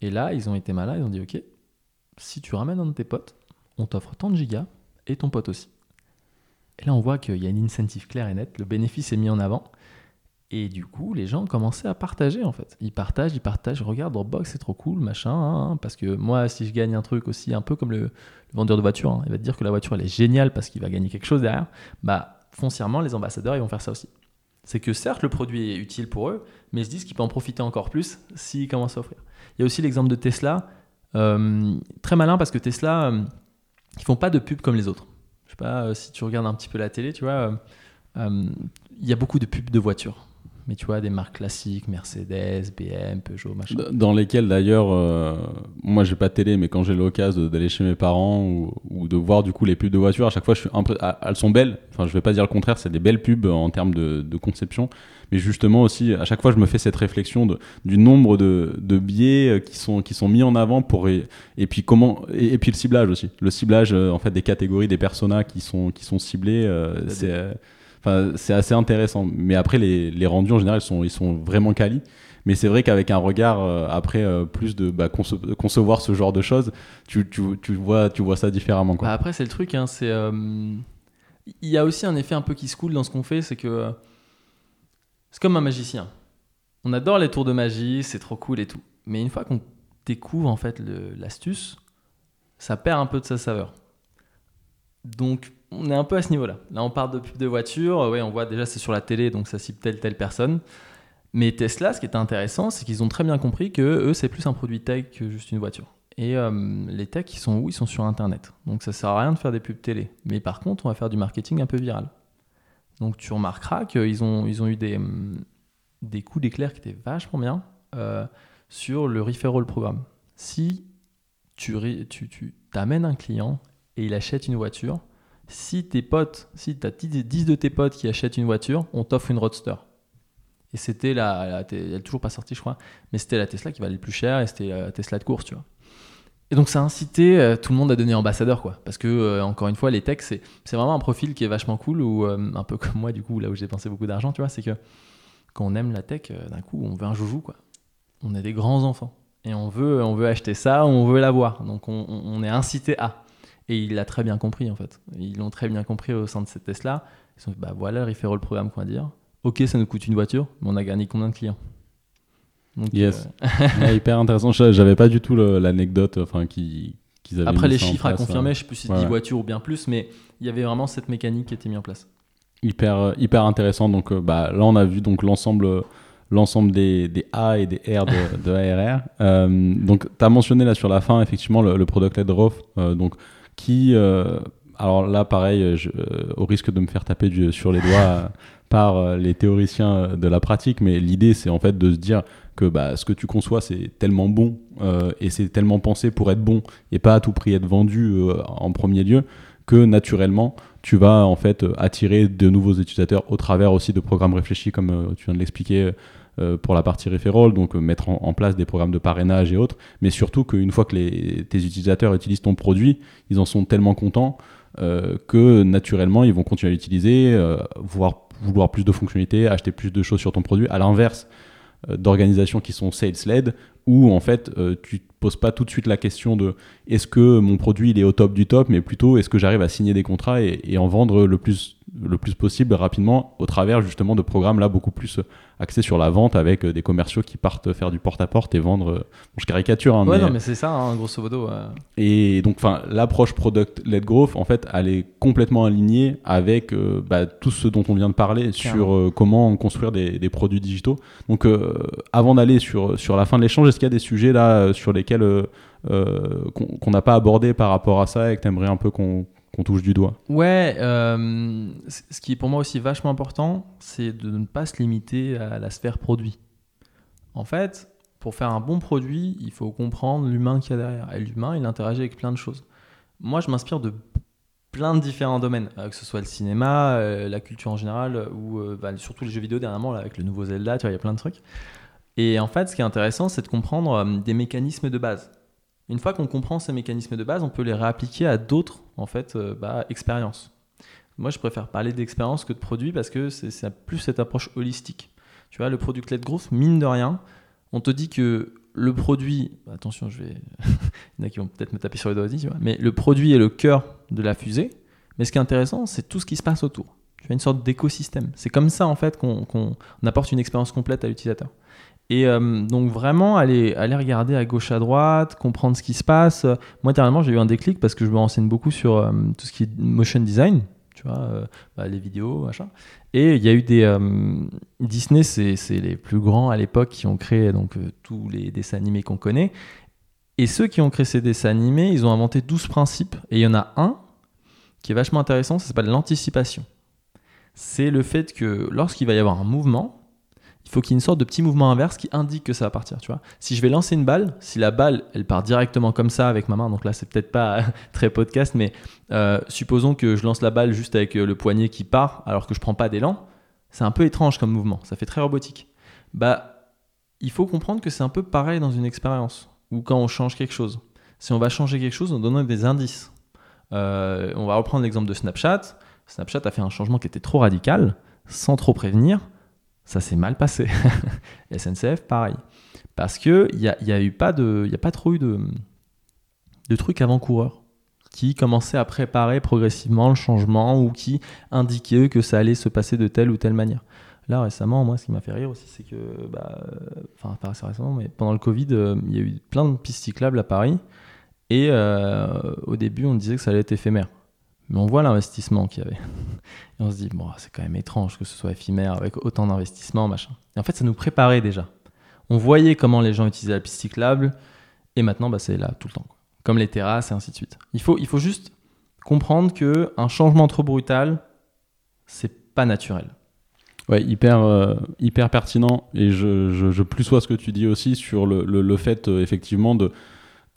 et, là, ils ont été malins, ils ont dit, OK, si tu ramènes un de tes potes, on t'offre tant de gigas et ton pote aussi. Et là, on voit qu'il y a une incentive claire et nette, le bénéfice est mis en avant. Et du coup, les gens commençaient à partager en fait. Ils partagent, ils partagent. Regarde, Dropbox, c'est trop cool, machin. Hein, hein. parce que moi, si je gagne un truc aussi, un peu comme le, vendeur de voiture, hein, il va te dire que la voiture, elle est géniale parce qu'il va gagner quelque chose derrière. Bah, foncièrement, les ambassadeurs, ils vont faire ça aussi c'est que certes, le produit est utile pour eux, mais ils se disent qu'ils peuvent en profiter encore plus s'ils commencent à offrir. Il y a aussi l'exemple de Tesla, euh, très malin parce que Tesla, euh, ils font pas de pub comme les autres. Je sais pas euh, si tu regardes un petit peu la télé, tu vois, il y a beaucoup de pubs de voitures. Mais tu vois, des marques classiques, Mercedes, BM, Peugeot, machin. Dans lesquelles d'ailleurs, euh, moi j'ai pas de télé, mais quand j'ai l'occasion d'aller chez mes parents ou, de voir du coup les pubs de voitures, à chaque fois je suis ah, elles sont belles. Enfin, je vais pas dire le contraire, c'est des belles pubs en termes de, conception. Mais justement aussi, à chaque fois je me fais cette réflexion de, du nombre de, de biais euh, qui sont, qui sont mis en avant pour et, puis comment et, puis le ciblage aussi. Le ciblage en fait des catégories des personas qui sont, qui sont ciblés, c'est C'est assez intéressant. Mais après, les, les, rendus en général, ils sont, ils sont vraiment quali. Mais c'est vrai qu'avec un regard, euh, après, euh, plus de bah, concevoir ce genre de choses, tu, tu, tu, vois, tu vois ça différemment. Bah après, c'est le truc. Hein, c'est, euh, il y a aussi un effet un peu qui se coule dans ce qu'on fait, c'est que c'est comme un magicien. On adore les tours de magie, c'est trop cool et tout. Mais une fois qu'on découvre en fait l'astuce, ça perd un peu de sa saveur. Donc, on est un peu à ce niveau-là. Là, on parle de pub de voiture. Ouais, on voit déjà c'est sur la télé, donc ça cible telle telle personne. Mais Tesla, ce qui est intéressant, c'est qu'ils ont très bien compris que eux, c'est plus un produit tech que juste une voiture. Et euh, les techs, ils sont où? Ils sont sur Internet. Donc ça sert à rien de faire des pubs télé. Mais par contre, on va faire du marketing un peu viral. Donc tu remarqueras qu'ils ont, ils ont eu des, des coups d'éclair qui étaient vachement bien euh, sur le referral programme. Si tu, tu, tu amènes un client et il achète une voiture, si tes potes, si tu as 10 de tes potes qui achètent une voiture, on t'offre une Roadster. Et c'était la, elle n'est toujours pas sortie, je crois, mais c'était la Tesla qui valait le plus cher et c'était la Tesla de course, tu vois. Et donc ça a incité euh, tout le monde à devenir ambassadeur, quoi. Parce que, euh, encore une fois, les techs, c'est, vraiment un profil qui est vachement cool, ou euh, un peu comme moi, du coup, là où j'ai dépensé beaucoup d'argent, tu vois, c'est que quand on aime la tech, d'un coup, on veut un joujou, quoi. On est des grands enfants. Et on veut, on veut acheter ça, on veut l'avoir. Donc on, on est incité à. Et il l'a très bien compris, en fait. Ils l'ont très bien compris au sein de cette Tesla. Ils sont dit, bah voilà, il fait le programme qu'on va dire. Ok, ça nous coûte une voiture, mais on a gagné combien de clients? Yes. Euh, *laughs* hyper intéressant. J'avais pas du tout l'anecdote enfin, qu'ils avaient Après, les chiffres à confirmer, euh, je sais plus si c'est 10 voitures ou bien plus, mais il y avait vraiment cette mécanique qui était mise en place. Hyper, euh, hyper intéressant. Donc bah, là, on a vu donc l'ensemble l'ensemble des, des, A et des R de, *laughs* de ARR. donc, tu as mentionné là sur la fin, effectivement, le, product-led growth. donc, qui, euh, alors là, pareil, je, euh, au risque de me faire taper du, sur les doigts *laughs* par euh, les théoriciens de la pratique, mais l'idée, c'est en fait de se dire que bah, ce que tu conçois, c'est tellement bon et c'est tellement pensé pour être bon et pas à tout prix être vendu en premier lieu que naturellement, tu vas en fait attirer de nouveaux utilisateurs au travers aussi de programmes réfléchis comme tu viens de l'expliquer pour la partie referral, donc euh, mettre en, place des programmes de parrainage et autres, mais surtout qu'une fois que les, tes utilisateurs utilisent ton produit, ils en sont tellement contents euh, que naturellement ils vont continuer à l'utiliser, vouloir, vouloir plus de fonctionnalités, acheter plus de choses sur ton produit. À l'inverse d'organisations qui sont sales-led, où en fait tu te poses pas tout de suite la question de est-ce que mon produit il est au top du top, mais plutôt est-ce que j'arrive à signer des contrats et, et en vendre le plus le plus possible rapidement au travers justement de programmes là beaucoup plus axés sur la vente avec euh, des commerciaux qui partent faire du porte-à-porte et vendre. Euh, bon, je caricature. Hein, ouais, mais... non, mais c'est ça, hein, grosso modo. Et donc, enfin, l'approche product-led growth, en fait, elle est complètement alignée avec euh, bah, tout ce dont on vient de parler sur comment construire des, des, produits digitaux. Donc, avant d'aller sur, sur la fin de l'échange, qu'il y a des sujets là sur lesquels qu'on n'a pas abordé par rapport à ça et que tu aimerais un peu qu'on touche du doigt Ouais, euh, ce qui est pour moi aussi vachement important, c'est de ne pas se limiter à la sphère produit. En fait, pour faire un bon produit, il faut comprendre l'humain qu'il y a derrière. Et l'humain, il interagit avec plein de choses. Moi, je m'inspire de plein de différents domaines, euh, que ce soit le cinéma, euh, la culture en général, ou bah, surtout les jeux vidéo dernièrement, avec le nouveau Zelda, il y a plein de trucs. Et en fait, ce qui est intéressant, c'est de comprendre des mécanismes de base. Une fois qu'on comprend ces mécanismes de base, on peut les réappliquer à d'autres en fait, euh, bah, expériences. Moi, je préfère parler d'expérience que de produit parce que c'est plus cette approche holistique. Tu vois, le product-led growth, mine de rien, on te dit que le produit, attention, je vais, *laughs* il y en a qui vont peut-être me taper sur les doigts aussi, mais le produit est le cœur de la fusée. Mais ce qui est intéressant, c'est tout ce qui se passe autour. Tu as une sorte d'écosystème. C'est comme ça en fait qu'on apporte une expérience complète à l'utilisateur. Et euh, donc vraiment aller, aller regarder à gauche à droite, comprendre ce qui se passe. Moi, dernièrement, j'ai eu un déclic parce que je me renseigne beaucoup sur euh, tout ce qui est motion design, tu vois, euh, bah, les vidéos, machin. Et il y a eu des... Disney, c'est les plus grands à l'époque qui ont créé donc, tous les dessins animés qu'on connaît. Et ceux qui ont créé ces dessins animés, ils ont inventé 12 principes. Et il y en a un qui est vachement intéressant, ça s'appelle l'anticipation. C'est le fait que lorsqu'il va y avoir un mouvement, faut qu'il y ait une sorte de petit mouvement inverse qui indique que ça va partir. Tu vois si je vais lancer une balle, si la balle, elle part directement comme ça avec ma main, donc là, c'est peut-être pas *laughs* très podcast, mais euh, supposons que je lance la balle juste avec euh, le poignet qui part alors que je prends pas d'élan, c'est un peu étrange comme mouvement, ça fait très robotique. Bah, il faut comprendre que c'est un peu pareil dans une expérience ou quand on change quelque chose. Si on va changer quelque chose, on donne des indices. Euh, on va reprendre l'exemple de Snapchat. Snapchat a fait un changement qui était trop radical, sans trop prévenir ça s'est mal passé. *laughs* SNCF, pareil. Parce qu'il n'y a, y a, eu pas a pas trop eu de, trucs avant-coureurs qui commençaient à préparer progressivement le changement ou qui indiquaient que ça allait se passer de telle ou telle manière. Là, récemment, moi, ce qui m'a fait rire aussi, c'est que, bah, enfin, pas récemment, mais pendant le Covid, euh, il y a eu plein de pistes cyclables à Paris. Et euh, au début, on disait que ça allait être éphémère. Mais on voit l'investissement qu'il y avait. Et on se dit, bon, c'est quand même étrange que ce soit éphémère avec autant d'investissement, machin. Et en fait, ça nous préparait déjà. On voyait comment les gens utilisaient la piste cyclable, et maintenant, bah, c'est là tout le temps. Comme les terrasses et ainsi de suite. Il faut, il faut juste comprendre qu'un changement trop brutal, c'est pas naturel. Ouais, hyper, euh, hyper pertinent. Et je, je, je, plus sois ce que tu dis aussi sur le, le, le fait, euh, effectivement, de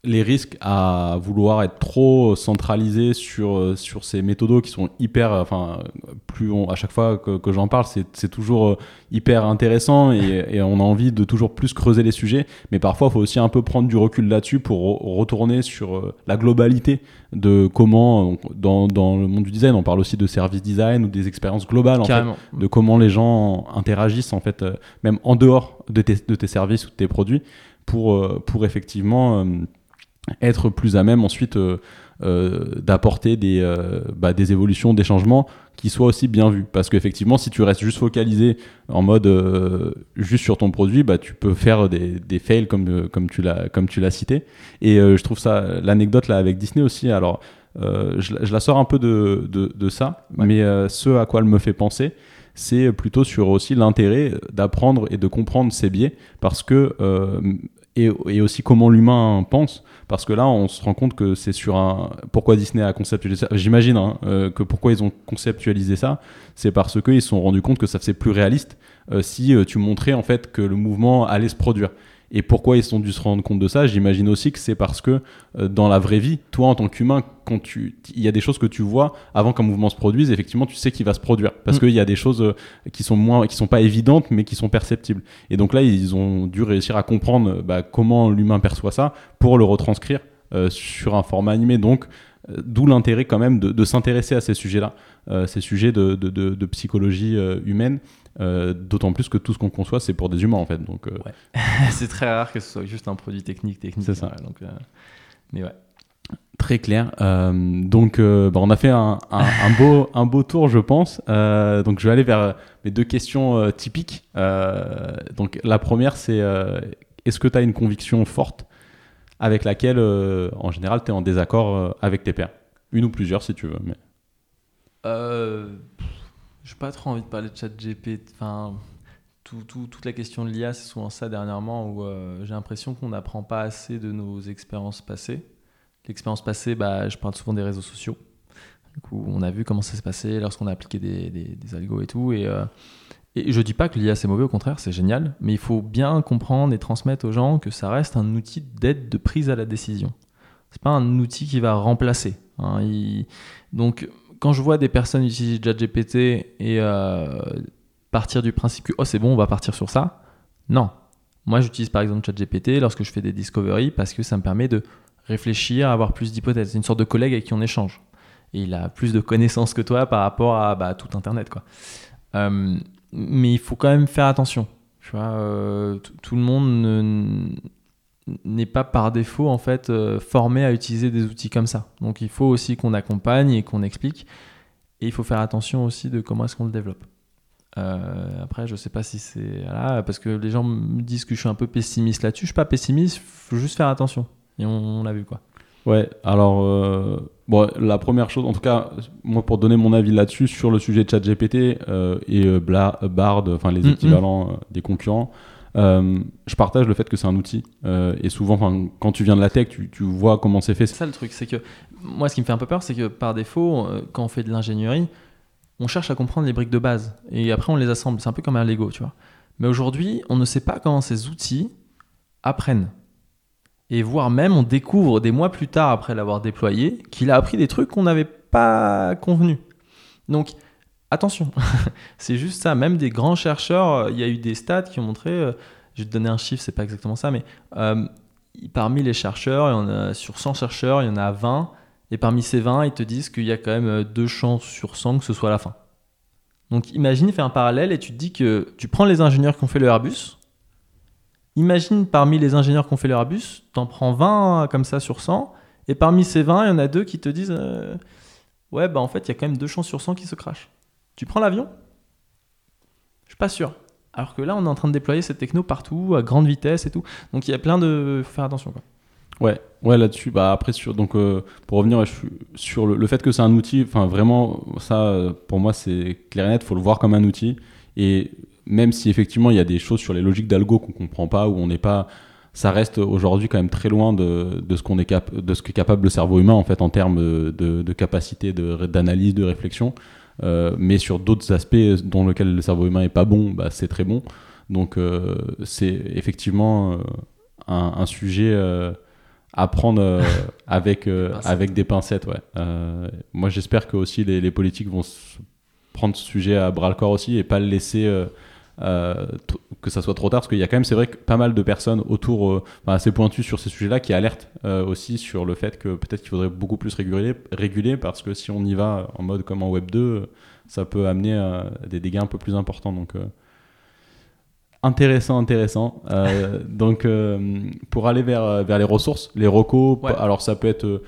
les risques à vouloir être trop centralisé sur, euh, sur ces méthodos qui sont hyper, enfin, plus à chaque fois que, que j'en parle, c'est toujours euh, hyper intéressant et, et, on a envie de toujours plus creuser les sujets. Mais parfois, il faut aussi un peu prendre du recul là-dessus pour retourner sur euh, la globalité de comment, dans, dans, le monde du design, on parle aussi de service design ou des expériences globales, en fait, de comment les gens interagissent, en fait, même en dehors de tes, de tes services ou de tes produits, pour, pour effectivement être plus à même ensuite euh, euh, d'apporter des, euh, bah, des évolutions, des changements qui soient aussi bien vus. Parce qu'effectivement, si tu restes juste focalisé en mode juste sur ton produit, bah, tu peux faire des, des fails comme, comme tu l'as cité. Et je trouve ça, l'anecdote là avec Disney aussi, alors je, je, la sors un peu de, de, de ça, mais ce à quoi elle me fait penser, c'est plutôt sur aussi l'intérêt d'apprendre et de comprendre ses biais parce que et, et, aussi comment l'humain pense parce que là on se rend compte que c'est sur un pourquoi Disney a conceptualisé ça. J'imagine hein, euh, que pourquoi ils ont conceptualisé ça c'est parce qu'ils se sont rendus compte que ça faisait plus réaliste euh, si euh, tu montrais en fait que le mouvement allait se produire et pourquoi ils ont dû se rendre compte de ça? J'imagine aussi que c'est parce que euh, dans la vraie vie, toi en tant qu'humain, quand tu, il y a des choses que tu vois avant qu'un mouvement se produise, effectivement, tu sais qu'il va se produire parce mm. qu'il y a des choses euh, qui sont moins, qui sont pas évidentes, mais qui sont perceptibles. Et donc là, ils ont dû réussir à comprendre bah, comment l'humain perçoit ça pour le retranscrire euh, sur un format animé. Donc, d'où l'intérêt quand même de, de s'intéresser à ces sujets-là, ces sujets de, de, de psychologie humaine. Euh, d'autant plus que tout ce qu'on conçoit, c'est pour des humains en fait. Donc, euh, *laughs* c'est très rare que ce soit juste un produit technique. technique c'est ça. donc, euh, mais ouais. Très clair. donc, bah, on a fait un, un, beau, *laughs* un beau tour, je pense. donc, je vais aller vers mes deux questions typiques. donc, la première, c'est est-ce que tu as une conviction forte avec laquelle, en général, tu es en désaccord avec tes pairs? Une ou plusieurs, si tu veux. Mais... J'ai pas trop envie de parler de chat GPT. Enfin, tout, tout, toute la question de l'IA, c'est souvent ça dernièrement où euh, j'ai l'impression qu'on n'apprend pas assez de nos expériences passées. L'expérience passée, bah, je parle souvent des réseaux sociaux. Du on a vu comment ça s'est passé lorsqu'on a appliqué des, algos et tout. Et, euh, et je dis pas que l'IA c'est mauvais, au contraire, c'est génial. Mais il faut bien comprendre et transmettre aux gens que ça reste un outil d'aide de prise à la décision. C'est pas un outil qui va remplacer. Hein. Donc, quand je vois des personnes utiliser ChatGPT et euh, partir du principe que oh c'est bon, on va partir sur ça, non. Moi, j'utilise par exemple ChatGPT lorsque je fais des discoveries parce que ça me permet de réfléchir, avoir plus d'hypothèses. C'est une sorte de collègue avec qui on échange. Et il a plus de connaissances que toi par rapport à bah, tout Internet. Quoi. Euh, mais il faut quand même faire attention. Tu vois, euh, tout le monde ne, n'est pas par défaut en fait euh, formé à utiliser des outils comme ça. Donc il faut aussi qu'on accompagne et qu'on explique. Et il faut faire attention aussi de comment est-ce qu'on le développe. Euh, après, je sais pas si c'est parce que les gens me disent que je suis un peu pessimiste là-dessus. Je suis pas pessimiste, faut juste faire attention. Et on, l'a vu quoi. Ouais. Alors euh, bon, la première chose, en tout cas, moi pour donner mon avis là-dessus sur le sujet de ChatGPT et Bard, enfin les mm, mm. équivalents des concurrents. Euh, je partage le fait que c'est un outil. Euh, et souvent, quand tu viens de la tech, tu, tu vois comment c'est fait. C'est ça le truc, c'est que moi, ce qui me fait un peu peur, c'est que par défaut, euh, quand on fait de l'ingénierie, on cherche à comprendre les briques de base. Et après, on les assemble. C'est un peu comme un Lego, tu vois. Mais aujourd'hui, on ne sait pas comment ces outils apprennent. Et voire même, on découvre des mois plus tard, après l'avoir déployé, qu'il a appris des trucs qu'on n'avait pas convenus. Donc, attention, *laughs* c'est juste ça. Même des grands chercheurs, il y a eu des stats qui ont montré, euh, je vais te donner un chiffre, c'est pas exactement ça, mais euh, parmi les chercheurs, il y en a, sur 100 chercheurs, il y en a 20, et parmi ces 20, ils te disent qu'il y a quand même euh, deux chances sur 100 que ce soit la fin. Donc imagine, fais un parallèle et tu te dis que tu prends les ingénieurs qui ont fait le Airbus, Imagine parmi les ingénieurs qui ont fait leur Airbus, t'en prends 20 comme ça sur 100, et parmi ces 20, il y en a deux qui te disent euh, Ouais, bah en fait, il y a quand même deux chances sur 100 qui se crachent. Tu prends l'avion? Je suis pas sûr. Alors que là, on est en train de déployer cette techno partout, à grande vitesse et tout. Donc il y a plein de. Faut faire attention. Quoi. Ouais, ouais là-dessus. Bah après sur donc euh, pour revenir sur le, fait que c'est un outil. Enfin vraiment ça pour moi c'est clair et net. Faut le voir comme un outil et même si effectivement il y a des choses sur les logiques d'algo qu'on comprend pas, ou on n'est pas, ça reste aujourd'hui quand même très loin de, de ce qu'on est cap de ce qu'est capable le cerveau humain en fait en termes de, de capacité d'analyse, de, réflexion. Euh, mais sur d'autres aspects dont lequel le cerveau humain est pas bon, bah, c'est très bon. Donc euh, c'est effectivement euh, un, un, sujet à prendre avec *laughs* avec des pincettes. Ouais. moi j'espère que aussi les, les politiques vont prendre ce sujet à bras le corps aussi et pas le laisser euh, que ça soit trop tard, parce qu'il y a quand même, c'est vrai, que pas mal de personnes autour, euh, assez pointues sur ces sujets-là, qui alertent euh, aussi sur le fait que peut-être qu'il faudrait beaucoup plus réguler, réguler, parce que si on y va en mode comme en Web 2, ça peut amener à des dégâts un peu plus importants. Donc, intéressant, intéressant. *laughs* donc, pour aller vers, vers les ressources, les recos, alors ça peut être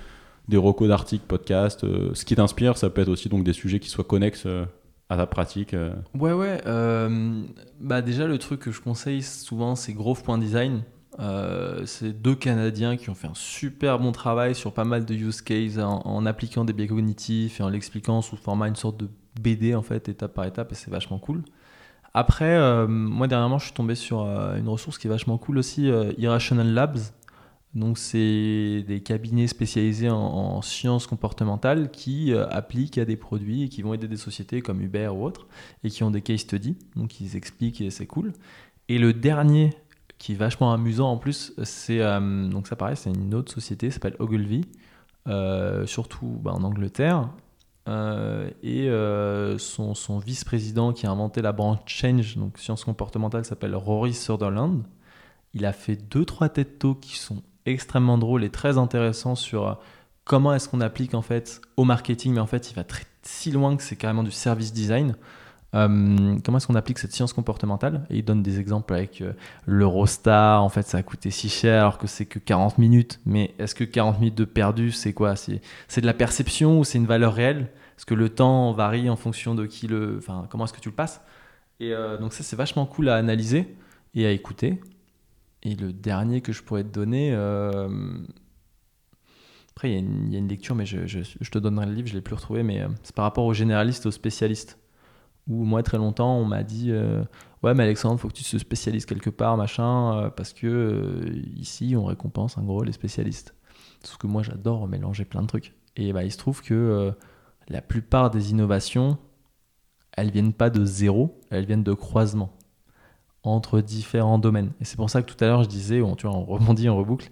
des recos d'articles, podcasts, ce qui t'inspire, ça peut être aussi donc des sujets qui soient connexes à ta pratique euh. Ouais, ouais. Euh, bah déjà, le truc que je conseille souvent, c'est Growth.design. Euh, c'est deux Canadiens qui ont fait un super bon travail sur pas mal de use cases en, appliquant des biais cognitifs et en l'expliquant sous format une sorte de BD en fait, étape par étape, et c'est vachement cool. Après, moi dernièrement, je suis tombé sur une ressource qui est vachement cool aussi, Irrational Labs. Donc, c'est des cabinets spécialisés en, sciences comportementales qui euh, appliquent à des produits et qui vont aider des sociétés comme Uber ou autres et qui ont des case studies. Donc, ils expliquent et c'est cool. Et le dernier qui est vachement amusant en plus, c'est euh, donc ça pareil, c'est une autre société, s'appelle Ogilvy, euh, surtout bah, en Angleterre. et son, son vice-président qui a inventé la branche Change, donc sciences comportementales, s'appelle Rory Sutherland. Il a fait deux trois TED Talks qui sont extrêmement drôle et très intéressant sur euh, comment est-ce qu'on applique en fait au marketing, mais en fait il va très si loin que c'est carrément du service design. Euh, comment est-ce qu'on applique cette science comportementale? Et il donne des exemples avec euh, l'Eurostar, en fait ça a coûté si cher alors que c'est que 40 minutes, mais est-ce que 40 minutes de perdu c'est quoi? C'est de la perception ou c'est une valeur réelle? Est-ce que le temps varie en fonction de qui le... Enfin comment est-ce que tu le passes? Et donc ça c'est vachement cool à analyser et à écouter. Et le dernier que je pourrais te donner, euh, après il y, a une lecture, mais je, te donnerai le livre, je ne l'ai plus retrouvé, mais euh, c'est par rapport aux généralistes, aux spécialistes. Où moi, très longtemps, on m'a dit euh, Ouais, mais Alexandre, faut que tu te spécialises quelque part, machin, parce que ici, on récompense en gros les spécialistes. Sauf que moi, j'adore mélanger plein de trucs. Et bah, il se trouve que la plupart des innovations, elles viennent pas de zéro, elles viennent de croisement entre différents domaines. Et c'est pour ça que tout à l'heure je disais, on, tu vois, on rebondit, on reboucle,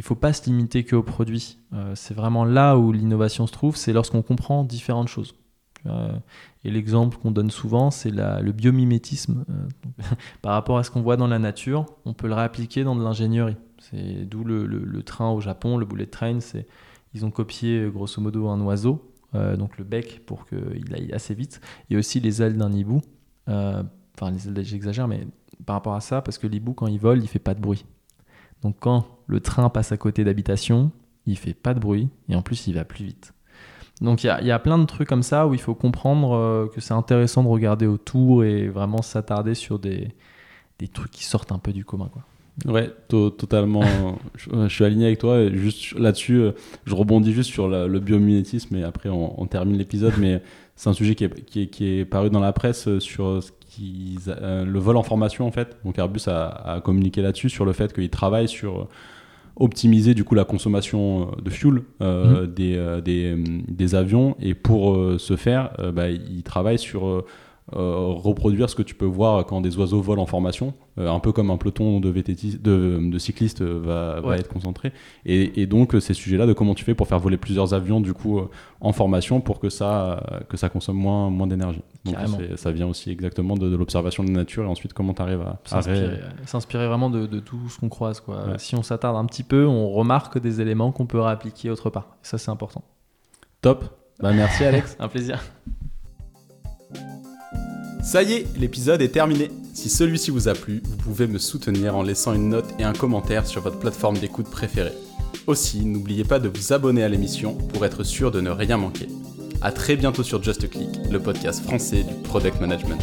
il ne faut pas se limiter qu'aux produits. Euh, c'est vraiment là où l'innovation se trouve, c'est lorsqu'on comprend différentes choses. et l'exemple qu'on donne souvent, c'est le biomimétisme. Euh, *laughs* par rapport à ce qu'on voit dans la nature, on peut le réappliquer dans de l'ingénierie. C'est d'où le, train au Japon, le bullet train, c'est ils ont copié grosso modo un oiseau, euh, donc le bec pour qu'il aille assez vite, et aussi les ailes d'un hibou. enfin, les ailes, j'exagère, mais par rapport à ça parce que l'hibou, quand il vole, il fait pas de bruit. Donc quand le train passe à côté d'habitation, il fait pas de bruit et en plus il va plus vite. Donc il y a, plein de trucs comme ça où il faut comprendre euh, que c'est intéressant de regarder autour et vraiment s'attarder sur des, des, trucs qui sortent un peu du commun. Quoi. Ouais, totalement. *laughs* je, suis aligné avec toi. juste là-dessus, euh, je rebondis juste sur le biomimétisme et après on, termine l'épisode. mais c'est un sujet qui est, qui, est, qui est, paru dans la presse euh, sur euh, le vol en formation en fait. Donc Airbus a, communiqué là-dessus sur le fait qu'il travaille sur optimiser du coup la consommation euh, de fuel euh, mhm. des, des, des, avions et pour ce faire, bah, il travaille sur reproduire ce que tu peux voir quand des oiseaux volent en formation, un peu comme un peloton de, de, cyclistes va, va être concentré. Et, et donc ces sujets-là de comment tu fais pour faire voler plusieurs avions du coup en formation pour que ça, que ça consomme moins, moins d'énergie. Donc ça vient aussi exactement de, l'observation de la nature et ensuite comment tu arrives à s'inspirer vraiment de, de, tout ce qu'on croise. Quoi. Si on s'attarde un petit peu, on remarque des éléments qu'on peut réappliquer autre part. Et ça c'est important. Top. Bah, merci Alex. *laughs* Un plaisir. Ça y est, l'épisode est terminé. Si celui-ci vous a plu, vous pouvez me soutenir en laissant une note et un commentaire sur votre plateforme d'écoute préférée. Aussi, n'oubliez pas de vous abonner à l'émission pour être sûr de ne rien manquer. A très bientôt sur Just Click, le podcast français du product management.